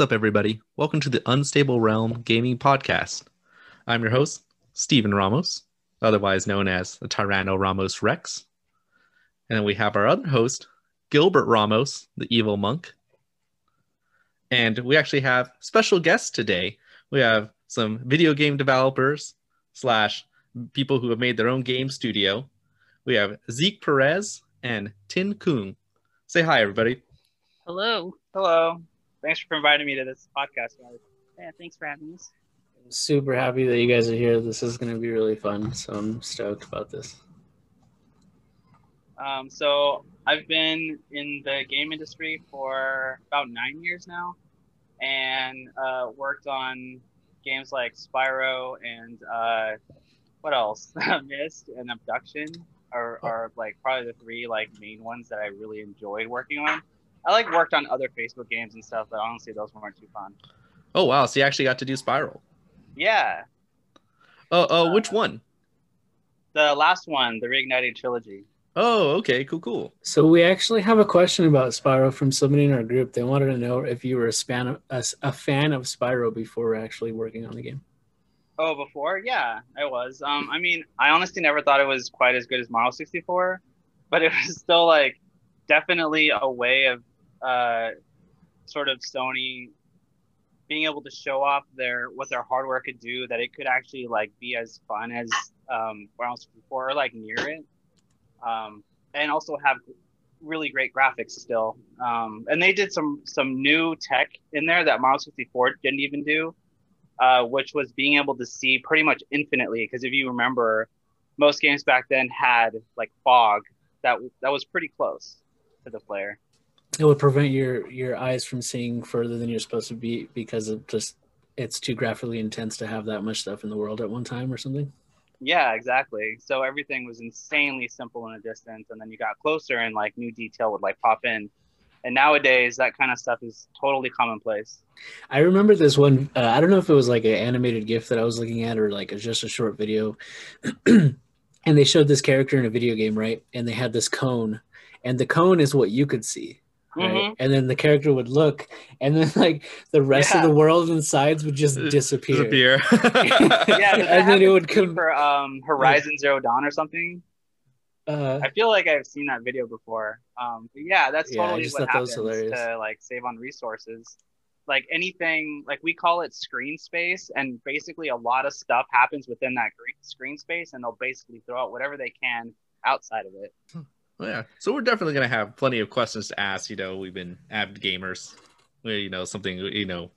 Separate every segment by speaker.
Speaker 1: What's up, everybody? Welcome to the Unstable Realm Gaming Podcast. I'm your host, Stephen Ramos, otherwise known as the Tyranno Ramos Rex. And then we have our other host, Gilbert Ramos, the evil monk. And we actually have special guests today. We have some video game developers slash people who have made their own game studio. We have Zeke Perez and Tin Kung. Say hi, everybody.
Speaker 2: Hello.
Speaker 3: Hello. Thanks for inviting me to this podcast, guys.
Speaker 2: Yeah, thanks for having us.
Speaker 4: super happy that you guys are here. This is going to be really fun. So I'm stoked about this.
Speaker 3: Um, so I've been in the game industry for about nine years now, and uh, worked on games like Spyro and uh, what else? Myst and Obduction are, are like probably the three like main ones that I really enjoyed working on. I like worked on other Facebook games and stuff, but honestly, those weren't too fun.
Speaker 1: Oh, wow. So you actually got to do Spyro.
Speaker 3: Yeah,
Speaker 1: Oh, oh, which one?
Speaker 3: the last one, the Reignited trilogy.
Speaker 1: Oh, okay. Cool, cool.
Speaker 4: So we actually have a question about Spyro from somebody in our group. They wanted to know if you were a fan of, a, a fan of Spyro before actually working on the game.
Speaker 3: Oh, before? Yeah, I was. Um, I mean, I honestly never thought it was quite as good as Mario 64, but it was still like definitely a way of uh, sort of Sony being able to show off their what their hardware could do. That it could actually like be as fun as um, Mario 64 or like near it, um, and also have really great graphics still. Um, and they did some some new tech in there that Mario 64 didn't even do uh, which was being able to see pretty much infinitely. Because if you remember, most games back then had like fog that that was pretty close to the player.
Speaker 4: It would prevent your your eyes from seeing further than you're supposed to be because of just it's too graphically intense to have that much stuff in the world at one time or something.
Speaker 3: Yeah, exactly. So everything was insanely simple in a distance, and then you got closer, and like new detail would like pop in. And nowadays, that kind of stuff is totally commonplace.
Speaker 4: I remember this one. Uh, I don't know if it was like an animated GIF that I was looking at, or like just a short video. and they showed this character in a video game, right? And they had this cone, and the cone is what you could see, right?
Speaker 3: Mhm.
Speaker 4: And then the character would look, and then like the rest of the world and sides would just disappear.
Speaker 1: Disappear.
Speaker 3: Yeah,
Speaker 4: And then it would come-
Speaker 3: for um, Horizon Zero Dawn or something.
Speaker 4: Uh,
Speaker 3: I feel like I've seen that video before. Um, yeah, that's
Speaker 4: Yeah,
Speaker 3: totally
Speaker 4: just
Speaker 3: what
Speaker 4: thought that was
Speaker 3: happens to like save on resources. Like anything, like we call it screen space, and basically a lot of stuff happens within that screen space, and they'll basically throw out whatever they can outside of it.
Speaker 1: Well, yeah. So we're definitely gonna have plenty of questions to ask. You know, we've been avid gamers. You know, something you know,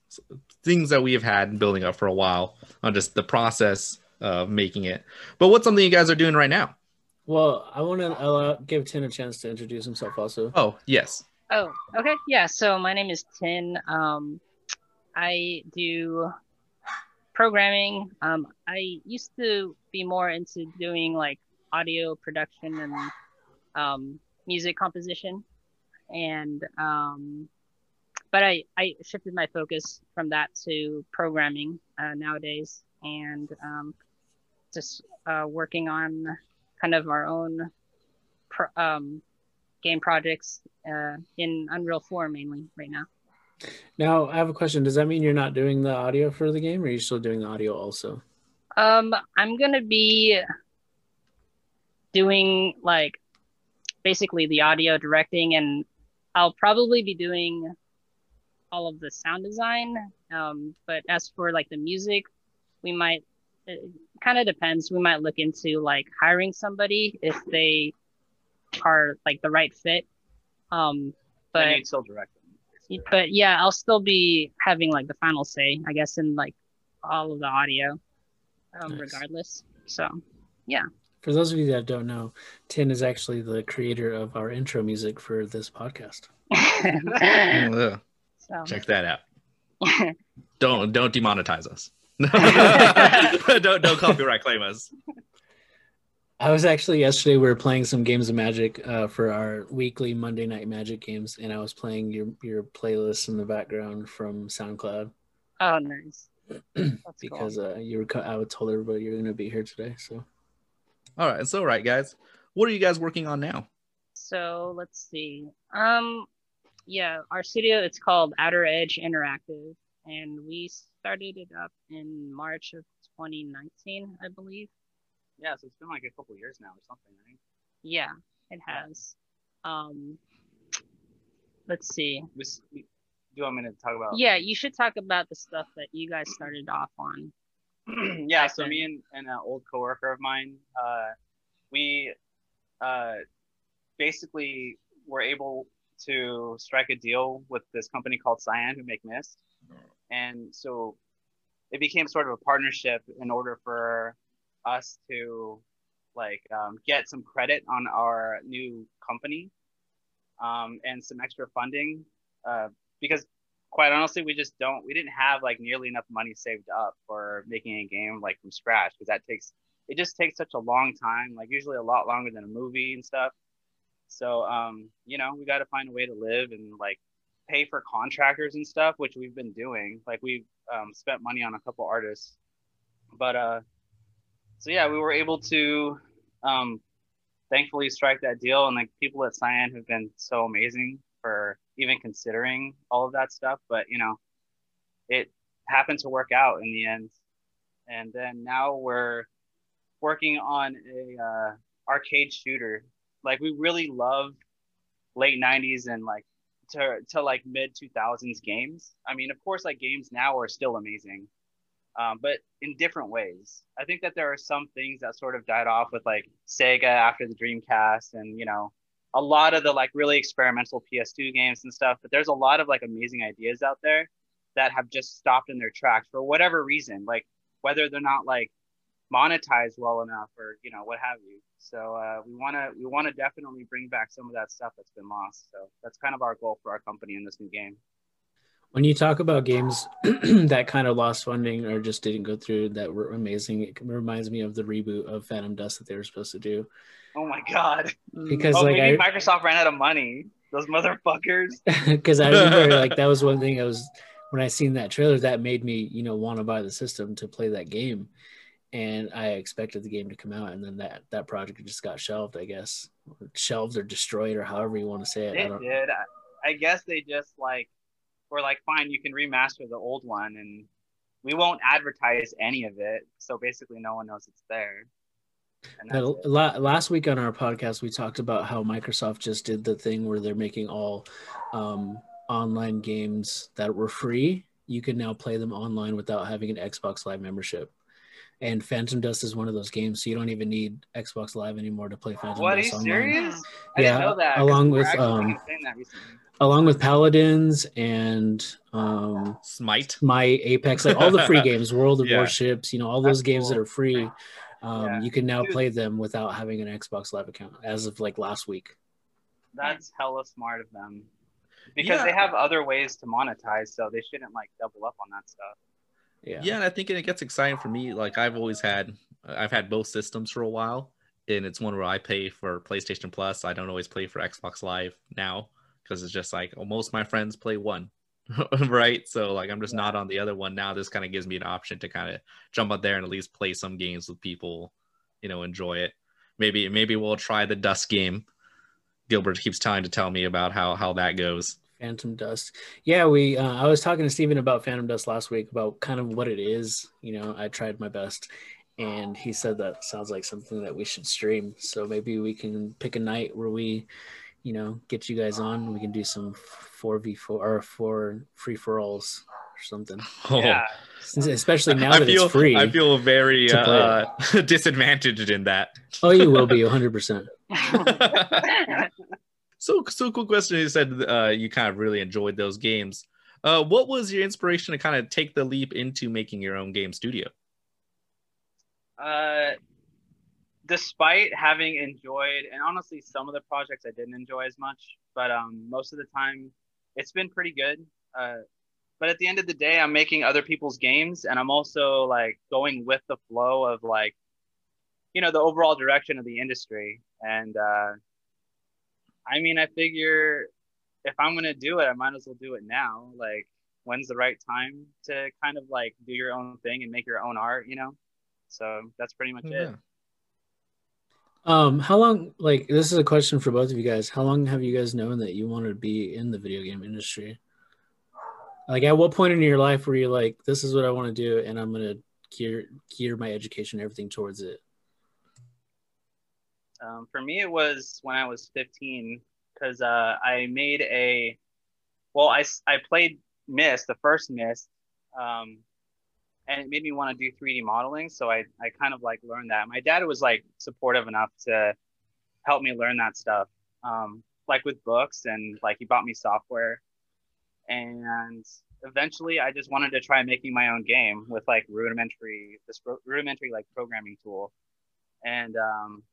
Speaker 1: things that we have had building up for a while on just the process of making it. But what's something you guys are doing right now?
Speaker 4: well, I want to allow, give Tin a chance to introduce himself also.
Speaker 1: Oh, yes.
Speaker 2: Oh, okay. Yeah. So my name is Tin. Um, I do programming. Um, I used to be more into doing like audio production and um, music composition, and um, but I I shifted my focus from that to programming uh, nowadays, and um, just uh, working on kind of our own pro- um, game projects uh, in Unreal 4 mainly right now.
Speaker 4: Now, I have a question. Does that mean you're not doing the audio for the game, or are you still doing the audio also?
Speaker 2: Um, I'm gonna be doing like basically the audio directing, and I'll probably be doing all of the sound design. Um, but as for like the music, we might it kind of depends. We might look into like hiring somebody if they are like the right fit. Um,
Speaker 3: But still direct them.
Speaker 2: but yeah, I'll still be having like the final say, I guess, in like all of the audio, um,
Speaker 4: Nice.
Speaker 2: regardless. So
Speaker 4: For those of you that don't know, Tin is actually the creator of our intro music for this podcast.
Speaker 2: So
Speaker 1: check that out. Don't don't demonetize us. don't don't copyright claim us.
Speaker 4: I was actually yesterday we were playing some games of Magic uh, for our weekly Monday night Magic games, and I was playing your your playlist in the background from SoundCloud
Speaker 2: oh, nice.
Speaker 4: Because
Speaker 2: cool.
Speaker 4: uh, you were. co- I told everybody you're going to be here today, so
Speaker 1: All right. So, all right, guys. What are you guys working on now?
Speaker 2: So let's see. Um, yeah, our studio it's called Outer Edge Interactive, and we started it up in March of 2019, I believe.
Speaker 3: Yeah, so it's been like a couple years now or something, right?
Speaker 2: Yeah, it has. Um, let's see.
Speaker 3: We, do you want me to talk about?
Speaker 2: Yeah, you should talk about the stuff that you guys started off on.
Speaker 3: yeah, so me and, and an old coworker of mine, uh, we uh, basically were able to strike a deal with this company called Cyan who make Myst. And so it became sort of a partnership in order for us to like um, get some credit on our new company um, and some extra funding uh, because quite honestly we just don't we didn't have like nearly enough money saved up for making a game like from scratch because that takes it just takes such a long time like usually a lot longer than a movie and stuff. So um you know we got to find a way to live and like pay for contractors and stuff which we've been doing. Like we've um, spent money on a couple artists. But uh so yeah we were able to um thankfully strike that deal. And like people at cyan have been so amazing for even considering all of that stuff but you know it happened to work out in the end. And then now we're working on a uh, arcade shooter. Like we really love late 90s and like to, to like mid 2000s games. I mean of course like games now are still amazing um, but in different ways. I think that there are some things that sort of died off with like sega after the dreamcast and you know a lot of the like really experimental ps2 games and stuff but there's a lot of like amazing ideas out there that have just stopped in their tracks for whatever reason like whether they're not like monetized well enough or you know what have you. So uh, we want to we want to definitely bring back some of that stuff that's been lost. So that's kind of our goal for our company in this new game
Speaker 4: When you talk about games that kind of lost funding or just didn't go through that were amazing, it reminds me of the reboot of Phantom Dust that they were supposed to do.
Speaker 3: oh my god
Speaker 4: Because
Speaker 3: oh
Speaker 4: like I,
Speaker 3: microsoft ran out of money those motherfuckers
Speaker 4: because I remember like that was one thing I was when I seen that trailer that made me you know want to buy the system to play that game, and I expected the game to come out, and then that that project just got shelved, I guess, or shelved or destroyed or however you want to say it. I
Speaker 3: It
Speaker 4: don't.
Speaker 3: did. I, I guess they just like were like, fine, you can remaster the old one, and we won't advertise any of it. So basically, no one knows it's there. And
Speaker 4: Now, la- last week on our podcast, we talked about how Microsoft just did the thing where they're making all um, online games that were free. You can now play them online without having an Xbox Live membership. And Phantom Dust is one of those games, so you don't even need Xbox Live anymore to play Phantom
Speaker 3: What are you
Speaker 4: Dust online.
Speaker 3: serious? I
Speaker 4: Yeah,
Speaker 3: didn't know that. 'cause
Speaker 4: along with, um. Along with Paladins and um,
Speaker 1: Smite.
Speaker 4: my Apex, like all the free games, World of
Speaker 1: Yeah.
Speaker 4: Warships, you know, all those
Speaker 3: That's
Speaker 4: games that are free. Um,
Speaker 3: Yeah.
Speaker 4: You can now
Speaker 3: Dude.
Speaker 4: play them without having an Xbox Live account as of like last week.
Speaker 3: That's hella smart of them. Because
Speaker 1: Yeah.
Speaker 3: they have other ways to monetize, so they shouldn't like double up on that stuff.
Speaker 4: Yeah.
Speaker 1: Yeah, and I think it gets exciting for me. Like I've always had, I've had both systems for a while, and it's one where I pay for PlayStation Plus. I don't always play for Xbox Live now because it's just like oh, most of my friends play one, right? So like I'm just not on the other one now. This kind of gives me an option to kind of jump out there and at least play some games with people, you know, enjoy it. Maybe maybe we'll try the Dust game. Gilbert keeps trying to tell me about how how that goes.
Speaker 4: Phantom Dust. Yeah, we. Uh, I was talking to Steven about Phantom Dust last week about kind of what it is. You know, I tried my best, and he said that sounds like something that we should stream. So maybe we can pick a night where we, you know, get you guys on. We can do some four v four or four free for alls or something.
Speaker 3: Yeah.
Speaker 4: Especially now
Speaker 1: I
Speaker 4: that
Speaker 1: feel
Speaker 4: it's free.
Speaker 1: I feel very uh, disadvantaged in that.
Speaker 4: oh, you will be 100. percent
Speaker 1: so so cool question. You said uh, you kind of really enjoyed those games. Uh, what was your inspiration to kind of take the leap into making your own game studio?
Speaker 3: Uh, despite having enjoyed, and honestly, some of the projects I didn't enjoy as much, but um, most of the time, it's been pretty good. Uh, but at the end of the day, I'm making other people's games, and I'm also like going with the flow of like, you know, the overall direction of the industry. And uh, I mean, I figure if I'm gonna do it, I might as well do it now. Like, when's the right time to kind of like do your own thing and make your own art, you know? So that's pretty much it.
Speaker 4: Um, how long? Like, this is a question for both of you guys. How long have you guys known that you wanted to be in the video game industry? Like, at what point in your life were you like, "This is what I want to do, and I'm gonna gear gear my education, everything towards it"?
Speaker 3: Um, for me, it was when I was 15 because uh, I made a, well, I, I played Myst, the first Myst, um, and it made me want to do 3D modeling. So I, I kind of like learned that. My dad was like supportive enough to help me learn that stuff, um, like with books and like he bought me software. And eventually I just wanted to try making my own game with like rudimentary, this rudimentary like programming tool. And um,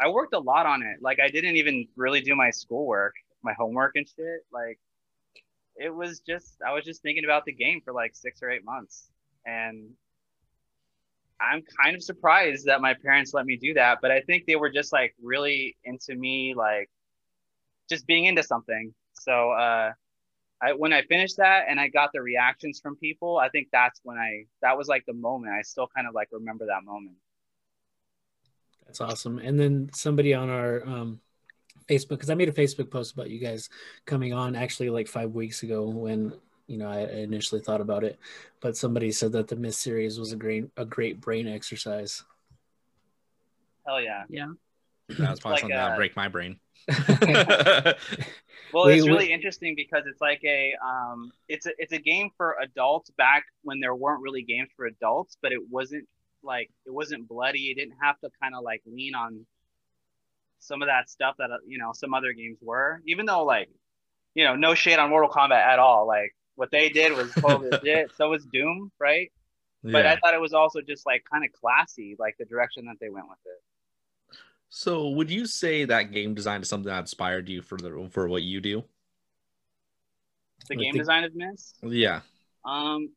Speaker 3: I worked a lot on it. Like I didn't even really do my schoolwork, my homework and shit. Like it was just I was just thinking about the game for like six or eight months. And I'm kind of surprised that my parents let me do that, but I think they were just like really into me like just being into something. So uh I when I finished that and I got the reactions from people, I think that's when I that was like the moment. I still kind of like remember that moment.
Speaker 4: That's awesome. And then somebody on our um, Facebook, because I made a Facebook post about you guys coming on actually like five weeks ago when you know I initially thought about it, but somebody said that the Myst series was a great a great brain exercise.
Speaker 3: Hell yeah,
Speaker 2: yeah.
Speaker 1: That was probably like something that break my brain.
Speaker 3: well, it's really interesting because it's like a um, it's a it's a game for adults back when there weren't really games for adults, but it wasn't like it wasn't bloody. It didn't have to kind of like lean on some of that stuff that uh, you know some other games were. Even though like you know no shade on Mortal Kombat at all. Like what they did was totally legit. So was Doom, right? Yeah. But I thought it was also just like kind of classy, like the direction that they went with it.
Speaker 1: So, would you say that game design is something that inspired you for the for what you do?
Speaker 3: The game design of Myst?
Speaker 1: Yeah.
Speaker 3: Um.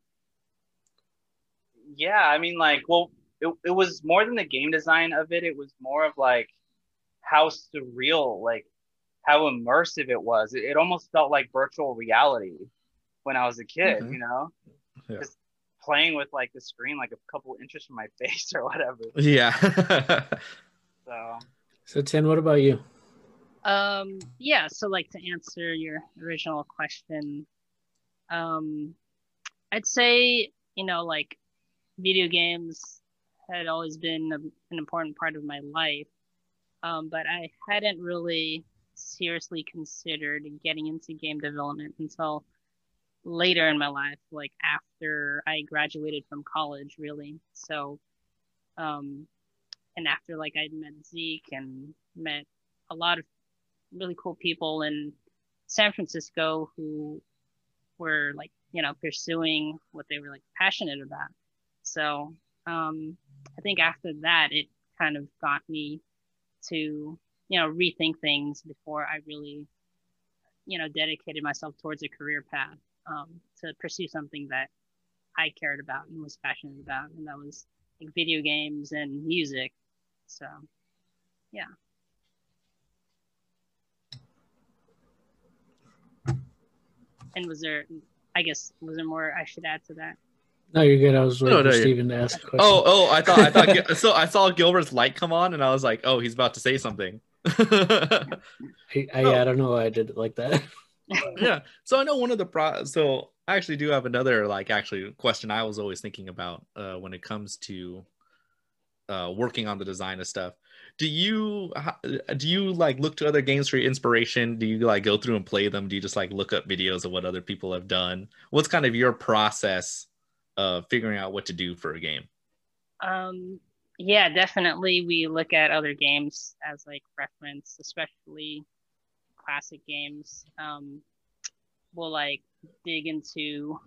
Speaker 3: Yeah, I mean, like, well, it, it was more than the game design of it. It was more of like how surreal, like how immersive it was. It, it almost felt like virtual reality when I was a kid, mm-hmm. you know, yeah. just playing with like the screen like a couple inches from my face or whatever.
Speaker 1: Yeah.
Speaker 3: so.
Speaker 4: So Tin, what about you?
Speaker 2: Um. Yeah. So, like to answer your original question, um, I'd say you know like video games had always been a, an important part of my life, um, but I hadn't really seriously considered getting into game development until later in my life, like after I graduated from college, really. So, um, and after like I met Zeke and met a lot of really cool people in San Francisco who were like, you know, pursuing what they were like passionate about. So um, I think after that, it kind of got me to, you know, rethink things before I really, you know, dedicated myself towards a career path um, to pursue something that I cared about and was passionate about, and that was like video games and music. So, yeah. And was there, I guess, was there more I should add to that?
Speaker 4: No, you're good. I was waiting no, no, for Steven to ask a question.
Speaker 1: Oh, oh, I thought, I thought, so I saw Gilbert's light come on, and I was like, oh, he's about to say something.
Speaker 4: I, I, oh. I don't know why I did it like that.
Speaker 1: yeah. So I know one of the pro. So I actually do have another like actually question I was always thinking about uh, when it comes to uh, working on the design of stuff. Do you do you like look to other games for inspiration? Do you like go through and play them? Do you just like look up videos of what other people have done? What's kind of your process of figuring out what to do for a game?
Speaker 2: Um, yeah, definitely. We look at other games as like reference, especially classic games. Um, we'll like dig into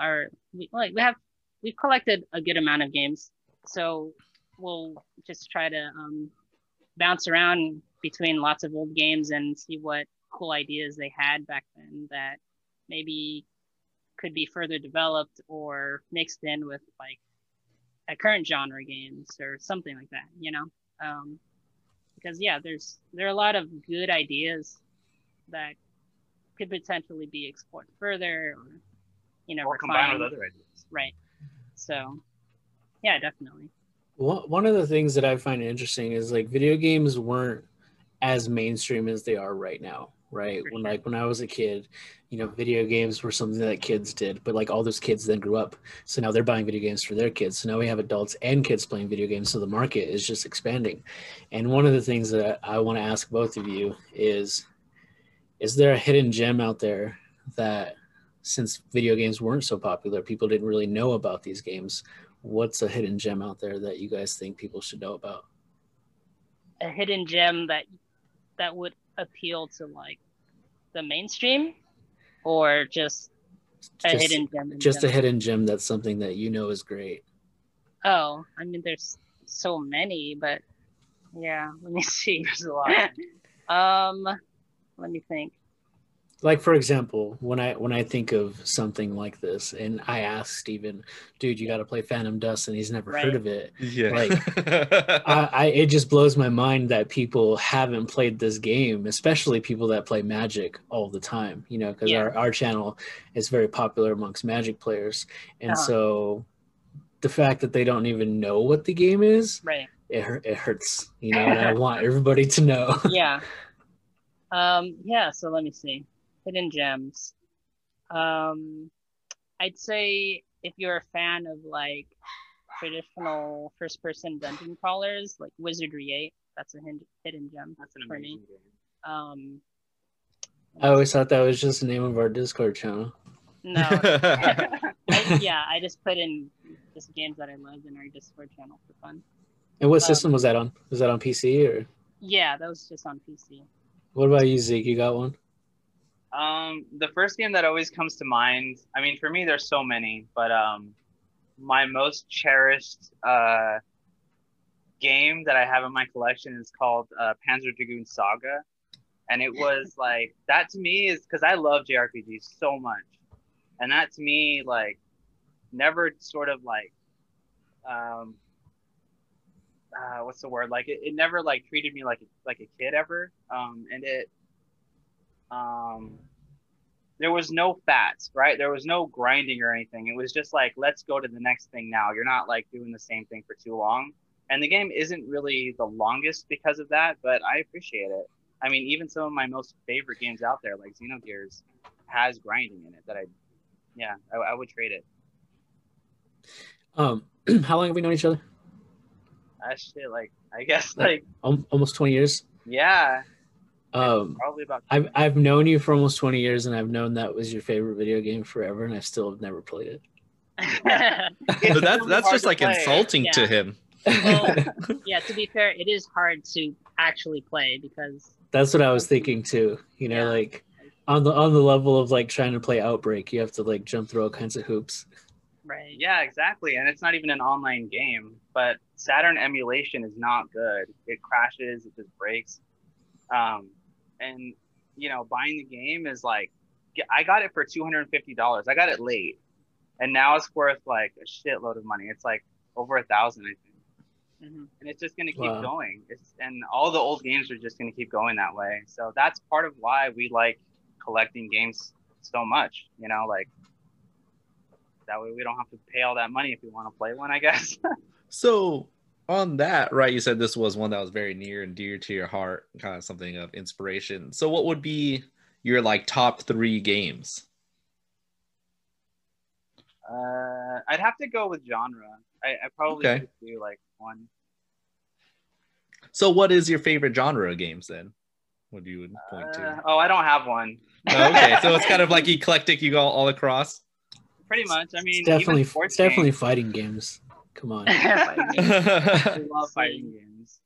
Speaker 2: our we, like we have we've collected a good amount of games, so we'll just try to um, bounce around between lots of old games and see what cool ideas they had back then that maybe could be further developed or mixed in with like a current genre games or something like that, you know? Um, because yeah, there's there are a lot of good ideas that could potentially be explored further or you know
Speaker 3: or combined with other ideas.
Speaker 2: Right. So yeah, definitely.
Speaker 4: One one of the things that I find interesting is like video games weren't as mainstream as they are right now, right?
Speaker 2: For
Speaker 4: When
Speaker 2: sure.
Speaker 4: like when I was a kid, you know, video games were something that kids did, but like all those kids then grew up, so now they're buying video games for their kids. So now we have adults and kids playing video games, so the market is just expanding. And one of the things that I want to ask both of you is, is there a hidden gem out there that, since video games weren't so popular, people didn't really know about these games? What's a hidden gem out there that you guys think people should know about?
Speaker 2: A hidden gem that that would appeal to like the mainstream, or just a
Speaker 4: Just-
Speaker 2: hidden gem.
Speaker 4: just a hidden gem that's something that you know is great
Speaker 2: Oh, I mean, there's so many, but yeah. Let me see.
Speaker 3: There's a lot.
Speaker 2: um, let me think.
Speaker 4: Like for example when i when i think of something like this and i ask steven dude you got to play phantom dust and he's never
Speaker 2: Right.
Speaker 4: heard of it
Speaker 1: Yeah.
Speaker 4: I, I it just blows my mind that people haven't played this game especially people that play magic all the time you know because
Speaker 2: Yeah.
Speaker 4: our, our channel is very popular amongst magic players and
Speaker 2: Uh-huh.
Speaker 4: so the fact that they don't even know what the game is
Speaker 2: Right.
Speaker 4: it, it hurts you know and i want everybody to know
Speaker 2: yeah. Um, yeah, so let me see. Hidden gems. Um, I'd say if you're a fan of like traditional first person dungeon crawlers, like Wizardry 8, that's a hin- hidden gem
Speaker 3: That's an
Speaker 2: for me.
Speaker 3: amazing game.
Speaker 2: Um,
Speaker 4: i always thought that was just the name of our discord channel
Speaker 2: no, I, yeah, I just put in just games that I love in our Discord channel for fun.
Speaker 4: and what
Speaker 2: Um,
Speaker 4: system was that on was that on pc or
Speaker 2: Yeah, that was just on PC.
Speaker 4: what about you zeke you got one
Speaker 3: Um, the first game that always comes to mind. I mean, for me, there's so many, but um, my most cherished uh game that I have in my collection is called uh, Panzer Dragoon Saga, and it was like that to me is because I love JRPGs so much, and that to me like never sort of like um uh, what's the word? Like it, it never like treated me like like a kid ever. Um and it um there was no fats right? There was no grinding or anything. It was just like let's go to the next thing now. You're not like doing the same thing for too long. And the game isn't really the longest because of that but i appreciate it. I mean even some of my most favorite games out there like xenogears has grinding in it that i yeah i, I would trade it.
Speaker 4: Um how long have we known each other?
Speaker 3: That shit like i guess like
Speaker 4: Al- almost 20 years.
Speaker 3: Yeah
Speaker 4: um
Speaker 3: probably about
Speaker 4: I've I've known you for almost 20 years and I've known that was your favorite video game forever and I still have never played it.
Speaker 3: It's
Speaker 1: but that's that's just like
Speaker 3: play.
Speaker 1: insulting to him.
Speaker 2: Well, yeah, to be fair, it is hard to actually play because
Speaker 4: That's what I was thinking too. You know,
Speaker 2: Yeah.
Speaker 4: like on the on the level of like trying to play Outbreak, you have to like jump through all kinds of hoops.
Speaker 2: right.
Speaker 3: Yeah, exactly. And it's not even an online game, but Saturn emulation is not good. It crashes, it just breaks. Um, and you know, buying the game is like, I got it for two hundred and fifty dollars. I got it late, and now it's worth like a shitload of money. It's like over a thousand, I think.
Speaker 2: hmm
Speaker 3: And it's just gonna keep
Speaker 4: Wow.
Speaker 3: going. It's and all the old games are just gonna keep going that way. So that's part of why we like collecting games so much. You know, like that way we don't have to pay all that money if we want to play one. I guess.
Speaker 1: So on that, right, you said this was one that was very near and dear to your heart, kind of something of inspiration. So what would be your like top three games?
Speaker 3: Uh, I'd have to go with genre. I, I probably
Speaker 1: Okay.
Speaker 3: do like one.
Speaker 1: So what is your favorite genre of games then? What do you would point
Speaker 3: Uh,
Speaker 1: to?
Speaker 3: oh, I don't have one.
Speaker 1: Oh, okay, so it's kind of like eclectic. You go all across.
Speaker 3: Pretty much. I mean,
Speaker 4: It's definitely
Speaker 3: even sports
Speaker 4: it's definitely
Speaker 3: games,
Speaker 4: fighting games. Come on.
Speaker 3: I love fighting games.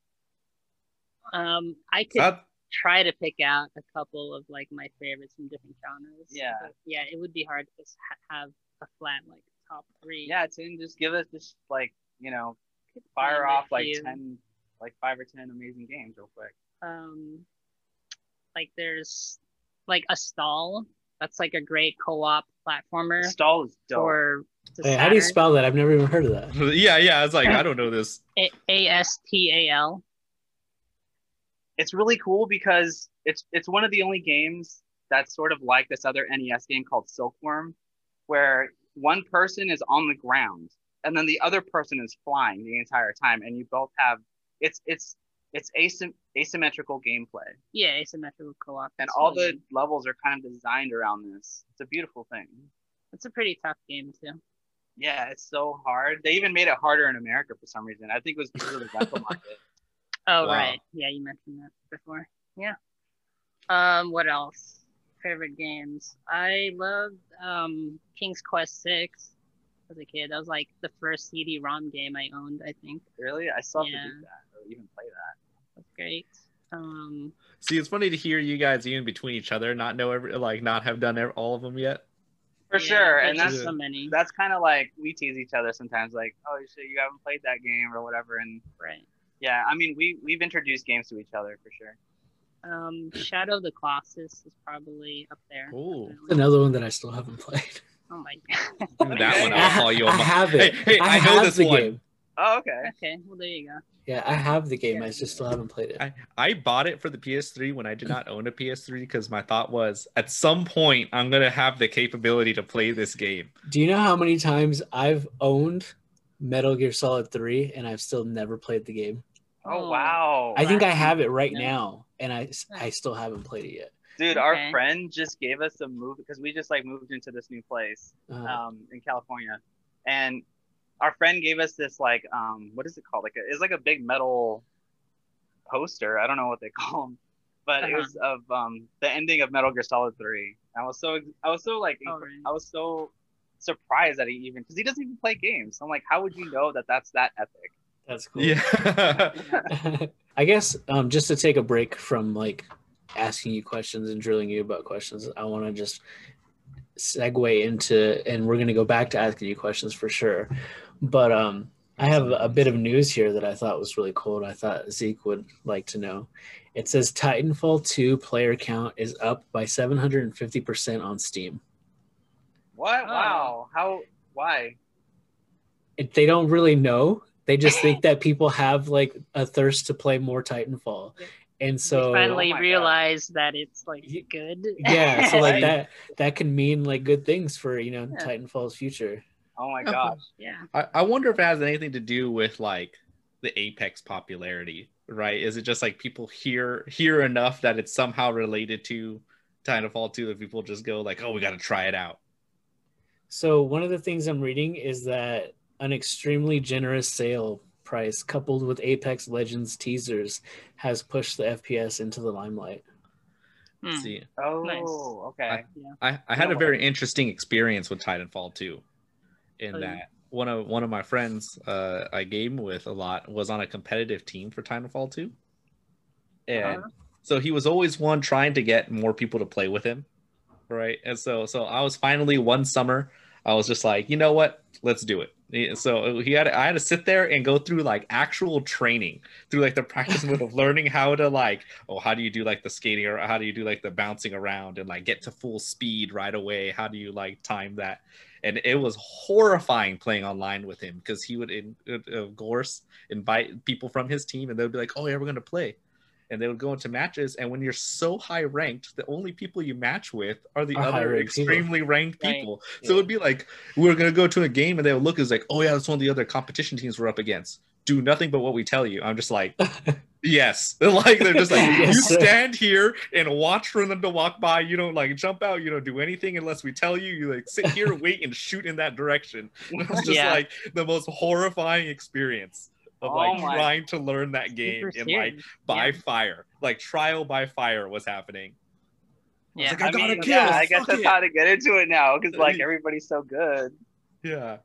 Speaker 2: Um, I could
Speaker 1: That-
Speaker 2: try to pick out a couple of like my favorites from different genres.
Speaker 3: Yeah.
Speaker 2: yeah, it would be hard to just ha- have a flat like top three.
Speaker 3: Yeah, Tin, just give us just like you know, fire off like
Speaker 2: few.
Speaker 3: ten, like five or ten amazing games real quick.
Speaker 2: Um, like there's like Astal. That's like a great co-op platformer
Speaker 3: Stall is dope.
Speaker 2: for
Speaker 4: Hey, how do you spell that? I've never even heard of that.
Speaker 1: yeah, yeah. I was like, I don't know this.
Speaker 2: A- A-S-T-A-L.
Speaker 3: it's really cool because it's it's one of the only games that's sort of like this other NES game called Silkworm, where one person is on the ground and then the other person is flying the entire time, and you both have it's it's it's asym- asymmetrical gameplay,
Speaker 2: Yeah, asymmetrical co-op.
Speaker 3: and all the levels are kind of designed around this. It's a beautiful thing.
Speaker 2: It's a pretty tough game too.
Speaker 3: Yeah, it's so hard. They even made it harder in America for some reason. I think it was because of the rental market.
Speaker 2: Oh
Speaker 1: Wow.
Speaker 2: right, yeah, you mentioned that before. Yeah. Um, what else? Favorite games? I loved um King's Quest Six as a kid. That was like the first CD-ROM game I owned. I think
Speaker 3: Really, I still have to do that or even play that.
Speaker 2: That's great. Um,
Speaker 1: See, it's funny to hear you guys even between each other not know every like not have done ev- all of them yet.
Speaker 3: For
Speaker 2: yeah,
Speaker 3: sure, and that's
Speaker 2: so many.
Speaker 3: that's kind of like we tease each other sometimes, like, oh shit, you haven't played that game or whatever. And
Speaker 2: right.
Speaker 3: yeah, I mean, we we've introduced games to each other for sure.
Speaker 2: Um, Shadow of the Colossus is probably up there.
Speaker 1: Ooh.
Speaker 2: definitely.
Speaker 4: Another one that I still haven't played.
Speaker 2: Oh my god.
Speaker 1: That one,
Speaker 4: I,
Speaker 1: I'll call you.
Speaker 4: I
Speaker 1: on
Speaker 4: have it.
Speaker 1: Hey, hey,
Speaker 4: I,
Speaker 1: I, know
Speaker 4: have
Speaker 1: this
Speaker 4: the
Speaker 1: one.
Speaker 4: game.
Speaker 3: Oh, okay.
Speaker 2: Okay, well there you go.
Speaker 4: Yeah, I have the game. I just still haven't played it.
Speaker 1: I, I bought it for the PS3 when I did not own a PS3 because my thought was at some point I'm gonna have the capability to play this game.
Speaker 4: Do you know how many times I've owned Metal Gear Solid 3 and I've still never played the game?
Speaker 3: Oh
Speaker 2: Oh.
Speaker 3: wow,
Speaker 4: I think I have it right
Speaker 2: Yeah.
Speaker 4: now and I, I still haven't played it yet.
Speaker 3: dude, our friend just gave us a move because we just like moved into this new place
Speaker 4: Uh,
Speaker 3: um, in California, and our friend gave us this like um, what is it called? Like a, it's like a big metal poster. I don't know what they call them, but it
Speaker 2: Uh-huh.
Speaker 3: was of um, the ending of Metal Gear Solid Three. I was so I was so like
Speaker 2: Oh, really?
Speaker 3: I was so surprised that he even because he doesn't even play games. I'm like, how would you know that that's that epic?
Speaker 4: that's cool.
Speaker 1: Yeah.
Speaker 4: I guess um, just to take a break from like asking you questions and drilling you about questions, I want to just segue into, and we're going to go back to asking you questions for sure. But um, I have a bit of news here that I thought was really cool. And I thought Zeke would like to know. It says Titanfall 2 player count is up by 750% on Steam.
Speaker 3: What?
Speaker 2: Oh.
Speaker 3: Wow. How? Why?
Speaker 4: It, they don't really know. They just think that people have like a thirst to play more Titanfall. And so
Speaker 2: we finally
Speaker 3: Oh my God.
Speaker 2: realized that it's like good.
Speaker 4: yeah so like that that can mean like good things for you know
Speaker 2: Yeah.
Speaker 4: titanfall's future
Speaker 3: Oh my gosh.
Speaker 2: yeah.
Speaker 1: I, I wonder if it has anything to do with like the Apex popularity, right? Is it just like people hear hear enough that it's somehow related to Titanfall 2 that people just go like, oh, we got to try it out.
Speaker 4: so one of the things i'm reading is that an extremely generous sale price coupled with apex legends teasers has pushed the fps into the limelight
Speaker 2: Hmm.
Speaker 1: See,
Speaker 3: Oh,
Speaker 2: Nice.
Speaker 3: okay.
Speaker 1: I, I had
Speaker 3: Yeah.
Speaker 1: a very interesting experience with Titanfall 2 in
Speaker 2: Oh, yeah.
Speaker 1: that one of one of my friends uh, I game with a lot was on a competitive team for Titanfall 2. And
Speaker 2: Uh-huh.
Speaker 1: so he was always one trying to get more people to play with him. Right. And so so I was finally one summer, I was just like, you know what? Let's do it. So he had I had to sit there and go through like actual training through like the practice mode of learning how to like oh how do you do like the skating or how do you do like the bouncing around and like get to full speed right away how do you like time that and it was horrifying playing online with him because he would in, uh, of course invite people from his team and they would be like oh yeah we're gonna play. And they would go into matches and when you're so high ranked the only people you match with are the
Speaker 4: Are
Speaker 1: other
Speaker 4: high-ranked people.
Speaker 1: extremely ranked
Speaker 2: Right.
Speaker 1: people. So it'd be like we're gonna go to a game and they would look as like oh yeah that's one of the other competition teams we're up against. Do nothing but what we tell you. I'm just like yes like they're just like
Speaker 4: Yes,
Speaker 1: you stand here and watch for them to walk by you don't like jump out you don't do anything unless we tell you you like sit here wait and shoot in that direction it was just
Speaker 2: Yeah.
Speaker 1: like the most horrifying experience of
Speaker 3: Oh
Speaker 1: like trying to learn that game and like by
Speaker 2: Yeah.
Speaker 1: fire like trial by fire was happening
Speaker 2: Yeah.
Speaker 1: like, I
Speaker 3: I
Speaker 1: gotta
Speaker 3: mean,
Speaker 1: kill,
Speaker 3: yeah, I guess that's
Speaker 1: it.
Speaker 3: how to get into it now because like everybody's so good.
Speaker 1: yeah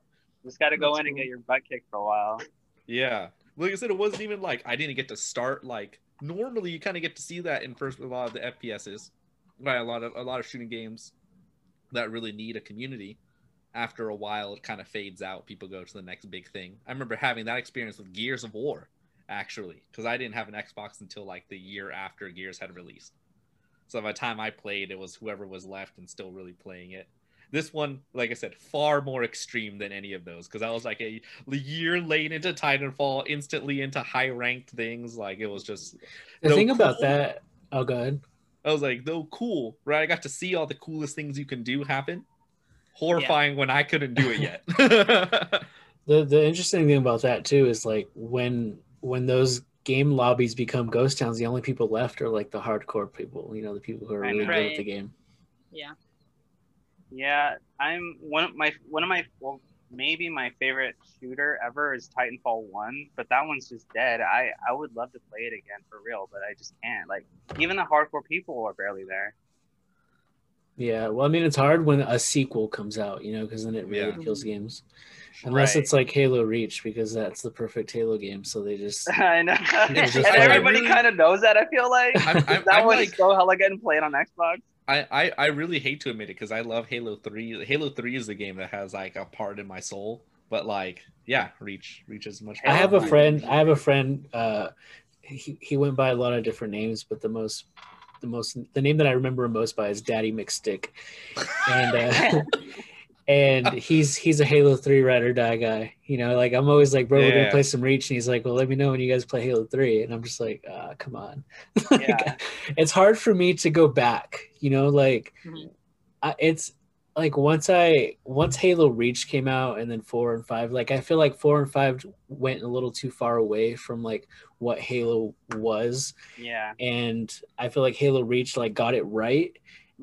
Speaker 3: Just got to go
Speaker 1: That's
Speaker 3: in and get your butt kicked for a while.
Speaker 1: Yeah. Like I said, it wasn't even like I didn't get to start like normally you kind of get to see that in first a lot of the FPSs. Right, a lot of a lot of shooting games that really need a community. After a while it kind of fades out. People go to the next big thing. I remember having that experience with Gears of War, actually, because I didn't have an Xbox until like the year after Gears had released. So by the time I played, it was whoever was left and still really playing it. This one, like I said, far more extreme than any of those because I was like a year late into Titanfall, instantly into high ranked things. Like it was just,
Speaker 4: the
Speaker 1: No,
Speaker 4: thing about that oh go ahead
Speaker 1: I was like, though cool, right? I got to see all the coolest things you can do happen. Horrifying when I couldn't do it yet.
Speaker 4: The the interesting thing about that too is like when when those game lobbies become ghost towns, the only people left are like the hardcore people. You know, the people who are
Speaker 3: Right,
Speaker 4: really good at the game.
Speaker 2: Yeah.
Speaker 3: Yeah, I'm one of my one of my well maybe my favorite shooter ever is Titanfall One, but that one's just dead. I I would love to play it again for real, but I just can't. Like even the hardcore people are barely there.
Speaker 4: Yeah, well, I mean, it's hard when a sequel comes out, you know, because then it really
Speaker 1: Yeah.
Speaker 4: kills games. Unless
Speaker 3: Right.
Speaker 4: it's like Halo Reach, because that's the perfect Halo game. So they just
Speaker 3: I know,
Speaker 4: It's
Speaker 3: and
Speaker 4: like-
Speaker 3: everybody kind of knows that. I feel like
Speaker 1: I'm, I'm,
Speaker 3: that
Speaker 1: I'm
Speaker 3: one's
Speaker 1: like,
Speaker 3: so hella getting played on Xbox.
Speaker 1: I, I, I really hate to admit it because I love Halo 3. Halo 3 is the game that has like a part in my soul. But like, yeah, Reach Reach is much
Speaker 4: I have a friend. I have a friend. Uh, he he went by a lot of different names, but the most, the most, the name that I remember him most by is Daddy McStick, and uh, and he's he's a Halo Three ride or die guy. You know, like I'm always like, bro, we're gonna play some Reach, and he's like, well, let me know when you guys play Halo Three, and I'm just like, ah, come on. Like,
Speaker 3: Yeah.
Speaker 4: it's hard for me to go back. You know, like
Speaker 2: Mhm.
Speaker 4: I, it's like once I once Halo Reach came out and then four and five, like I feel like four and five went a little too far away from like what Halo was,
Speaker 3: Yeah,
Speaker 4: and I feel like Halo Reach like got it right.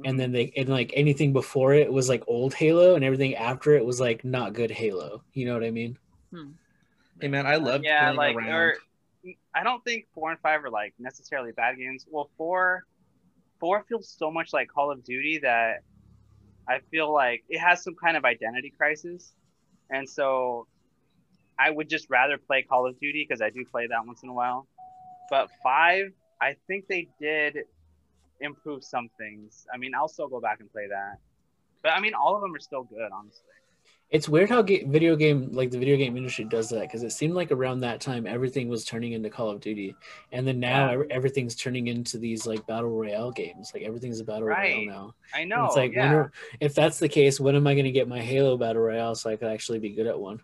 Speaker 4: And then mm-hmm. they and like anything before it was like old Halo, and everything after it was like not good Halo. You know what I mean? Hmm.
Speaker 1: Hey man, I love
Speaker 3: yeah,
Speaker 1: playing
Speaker 3: like
Speaker 1: around.
Speaker 3: or I don't think four and five are like necessarily bad games. Well, four, four feels so much like Call of Duty that I feel like it has some kind of identity crisis, and so I would just rather play Call of Duty because I do play that once in a while. But five, I think they did improve some things. I mean, I'll still go back and play that. But I mean, all of them are still good, honestly.
Speaker 4: It's weird how ga- video game like the video game industry does that because it seemed like around that time everything was turning into Call of Duty, and then now
Speaker 3: Yeah.
Speaker 4: everything's turning into these like battle royale games. Like everything's a battle
Speaker 3: Right.
Speaker 4: royale now.
Speaker 3: I
Speaker 4: And
Speaker 3: know.
Speaker 4: it's like when
Speaker 3: yeah.
Speaker 4: are, if that's the case, when am I going to get my Halo battle royale so I could actually be good at one?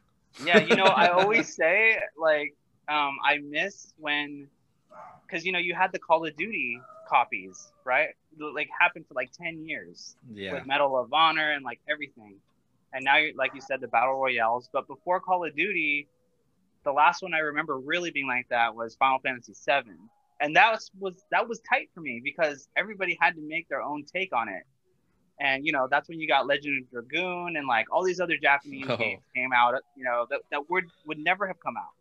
Speaker 3: yeah you know i always say like um i miss when because you know you had the call of duty copies right? Like happened for like 10 years
Speaker 1: yeah.
Speaker 3: with medal of honor and like everything. And now you're like you said the battle royales. But before call of duty the last one i remember really being like that was final fantasy 7 and that was, was that was tight for me because everybody had to make their own take on it. And you know that's when you got legend of dragoon and like all these other japanese
Speaker 1: Oh.
Speaker 3: games came out you know that, that would would never have come out.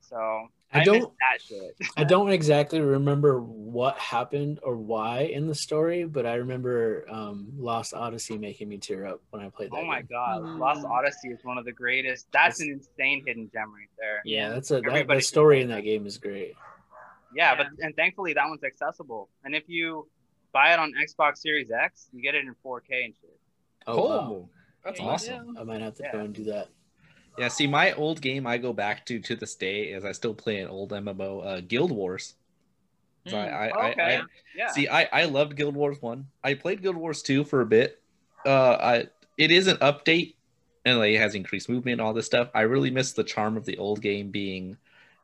Speaker 3: So
Speaker 4: I
Speaker 3: i,
Speaker 4: don't-
Speaker 3: miss that shit
Speaker 4: I don't exactly remember what happened or why in the story, but I remember um, Lost Odyssey making me tear up when I played that.
Speaker 3: oh my
Speaker 4: game.
Speaker 3: god
Speaker 2: Mm.
Speaker 3: lost odyssey is one of the greatest that's an insane hidden gem right there
Speaker 4: Yeah, that's a that,
Speaker 3: Everybody
Speaker 4: the story in
Speaker 3: that.
Speaker 4: that game is great.
Speaker 3: Yeah,
Speaker 2: Yeah.
Speaker 3: but and thankfully that one's accessible. And if you buy it on Xbox Series X, you get it in 4K and shit.
Speaker 4: Oh, wow.
Speaker 1: that's
Speaker 2: There you
Speaker 1: awesome.
Speaker 2: go.
Speaker 4: I might have to
Speaker 3: Yeah.
Speaker 4: go and do that.
Speaker 1: Yeah, see, my old game I go back to to this day is I still play an old MMO, uh, Guild Wars. So I, I, I-
Speaker 3: Okay.
Speaker 1: I,
Speaker 3: Yeah.
Speaker 1: See, I, I loved Guild Wars 1. I played Guild Wars 2 for a bit. Uh, I, it is an update and like, it has increased movement and all this stuff. I really miss the charm of the old game being,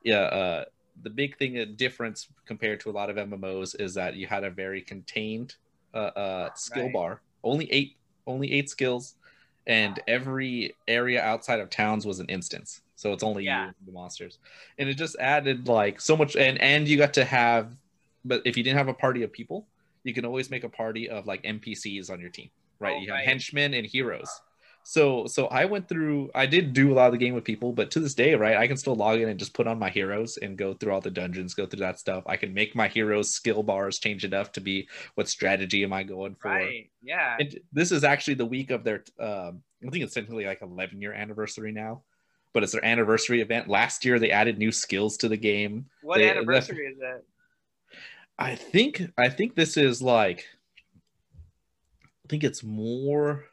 Speaker 1: yeah, uh, the big thing, a difference compared to a lot of MMOs is that you had a very contained uh, uh, skill
Speaker 3: Right.
Speaker 1: bar. Only eight, only eight skills, and every area outside of towns was an instance. So it's only you
Speaker 3: Yeah.
Speaker 1: the monsters, and it just added like so much. And and you got to have, but if you didn't have a party of people, you can always make a party of like NPCs on your team, right?
Speaker 3: Oh,
Speaker 1: you have
Speaker 3: right.
Speaker 1: henchmen and heroes. So so I went through I did do a lot of the game with people, but to this day, right, I can still log in and just put on my heroes and go through all the dungeons, go through that stuff. I can make my heroes skill bars change enough to be what strategy am I going for.
Speaker 3: right. Yeah.
Speaker 1: And this is actually the week of their um I think it's technically like 11 year anniversary now. But it's their anniversary event. Last year they added new skills to the game.
Speaker 3: what
Speaker 1: they-
Speaker 3: anniversary is it?
Speaker 1: I think I think this is like I think it's more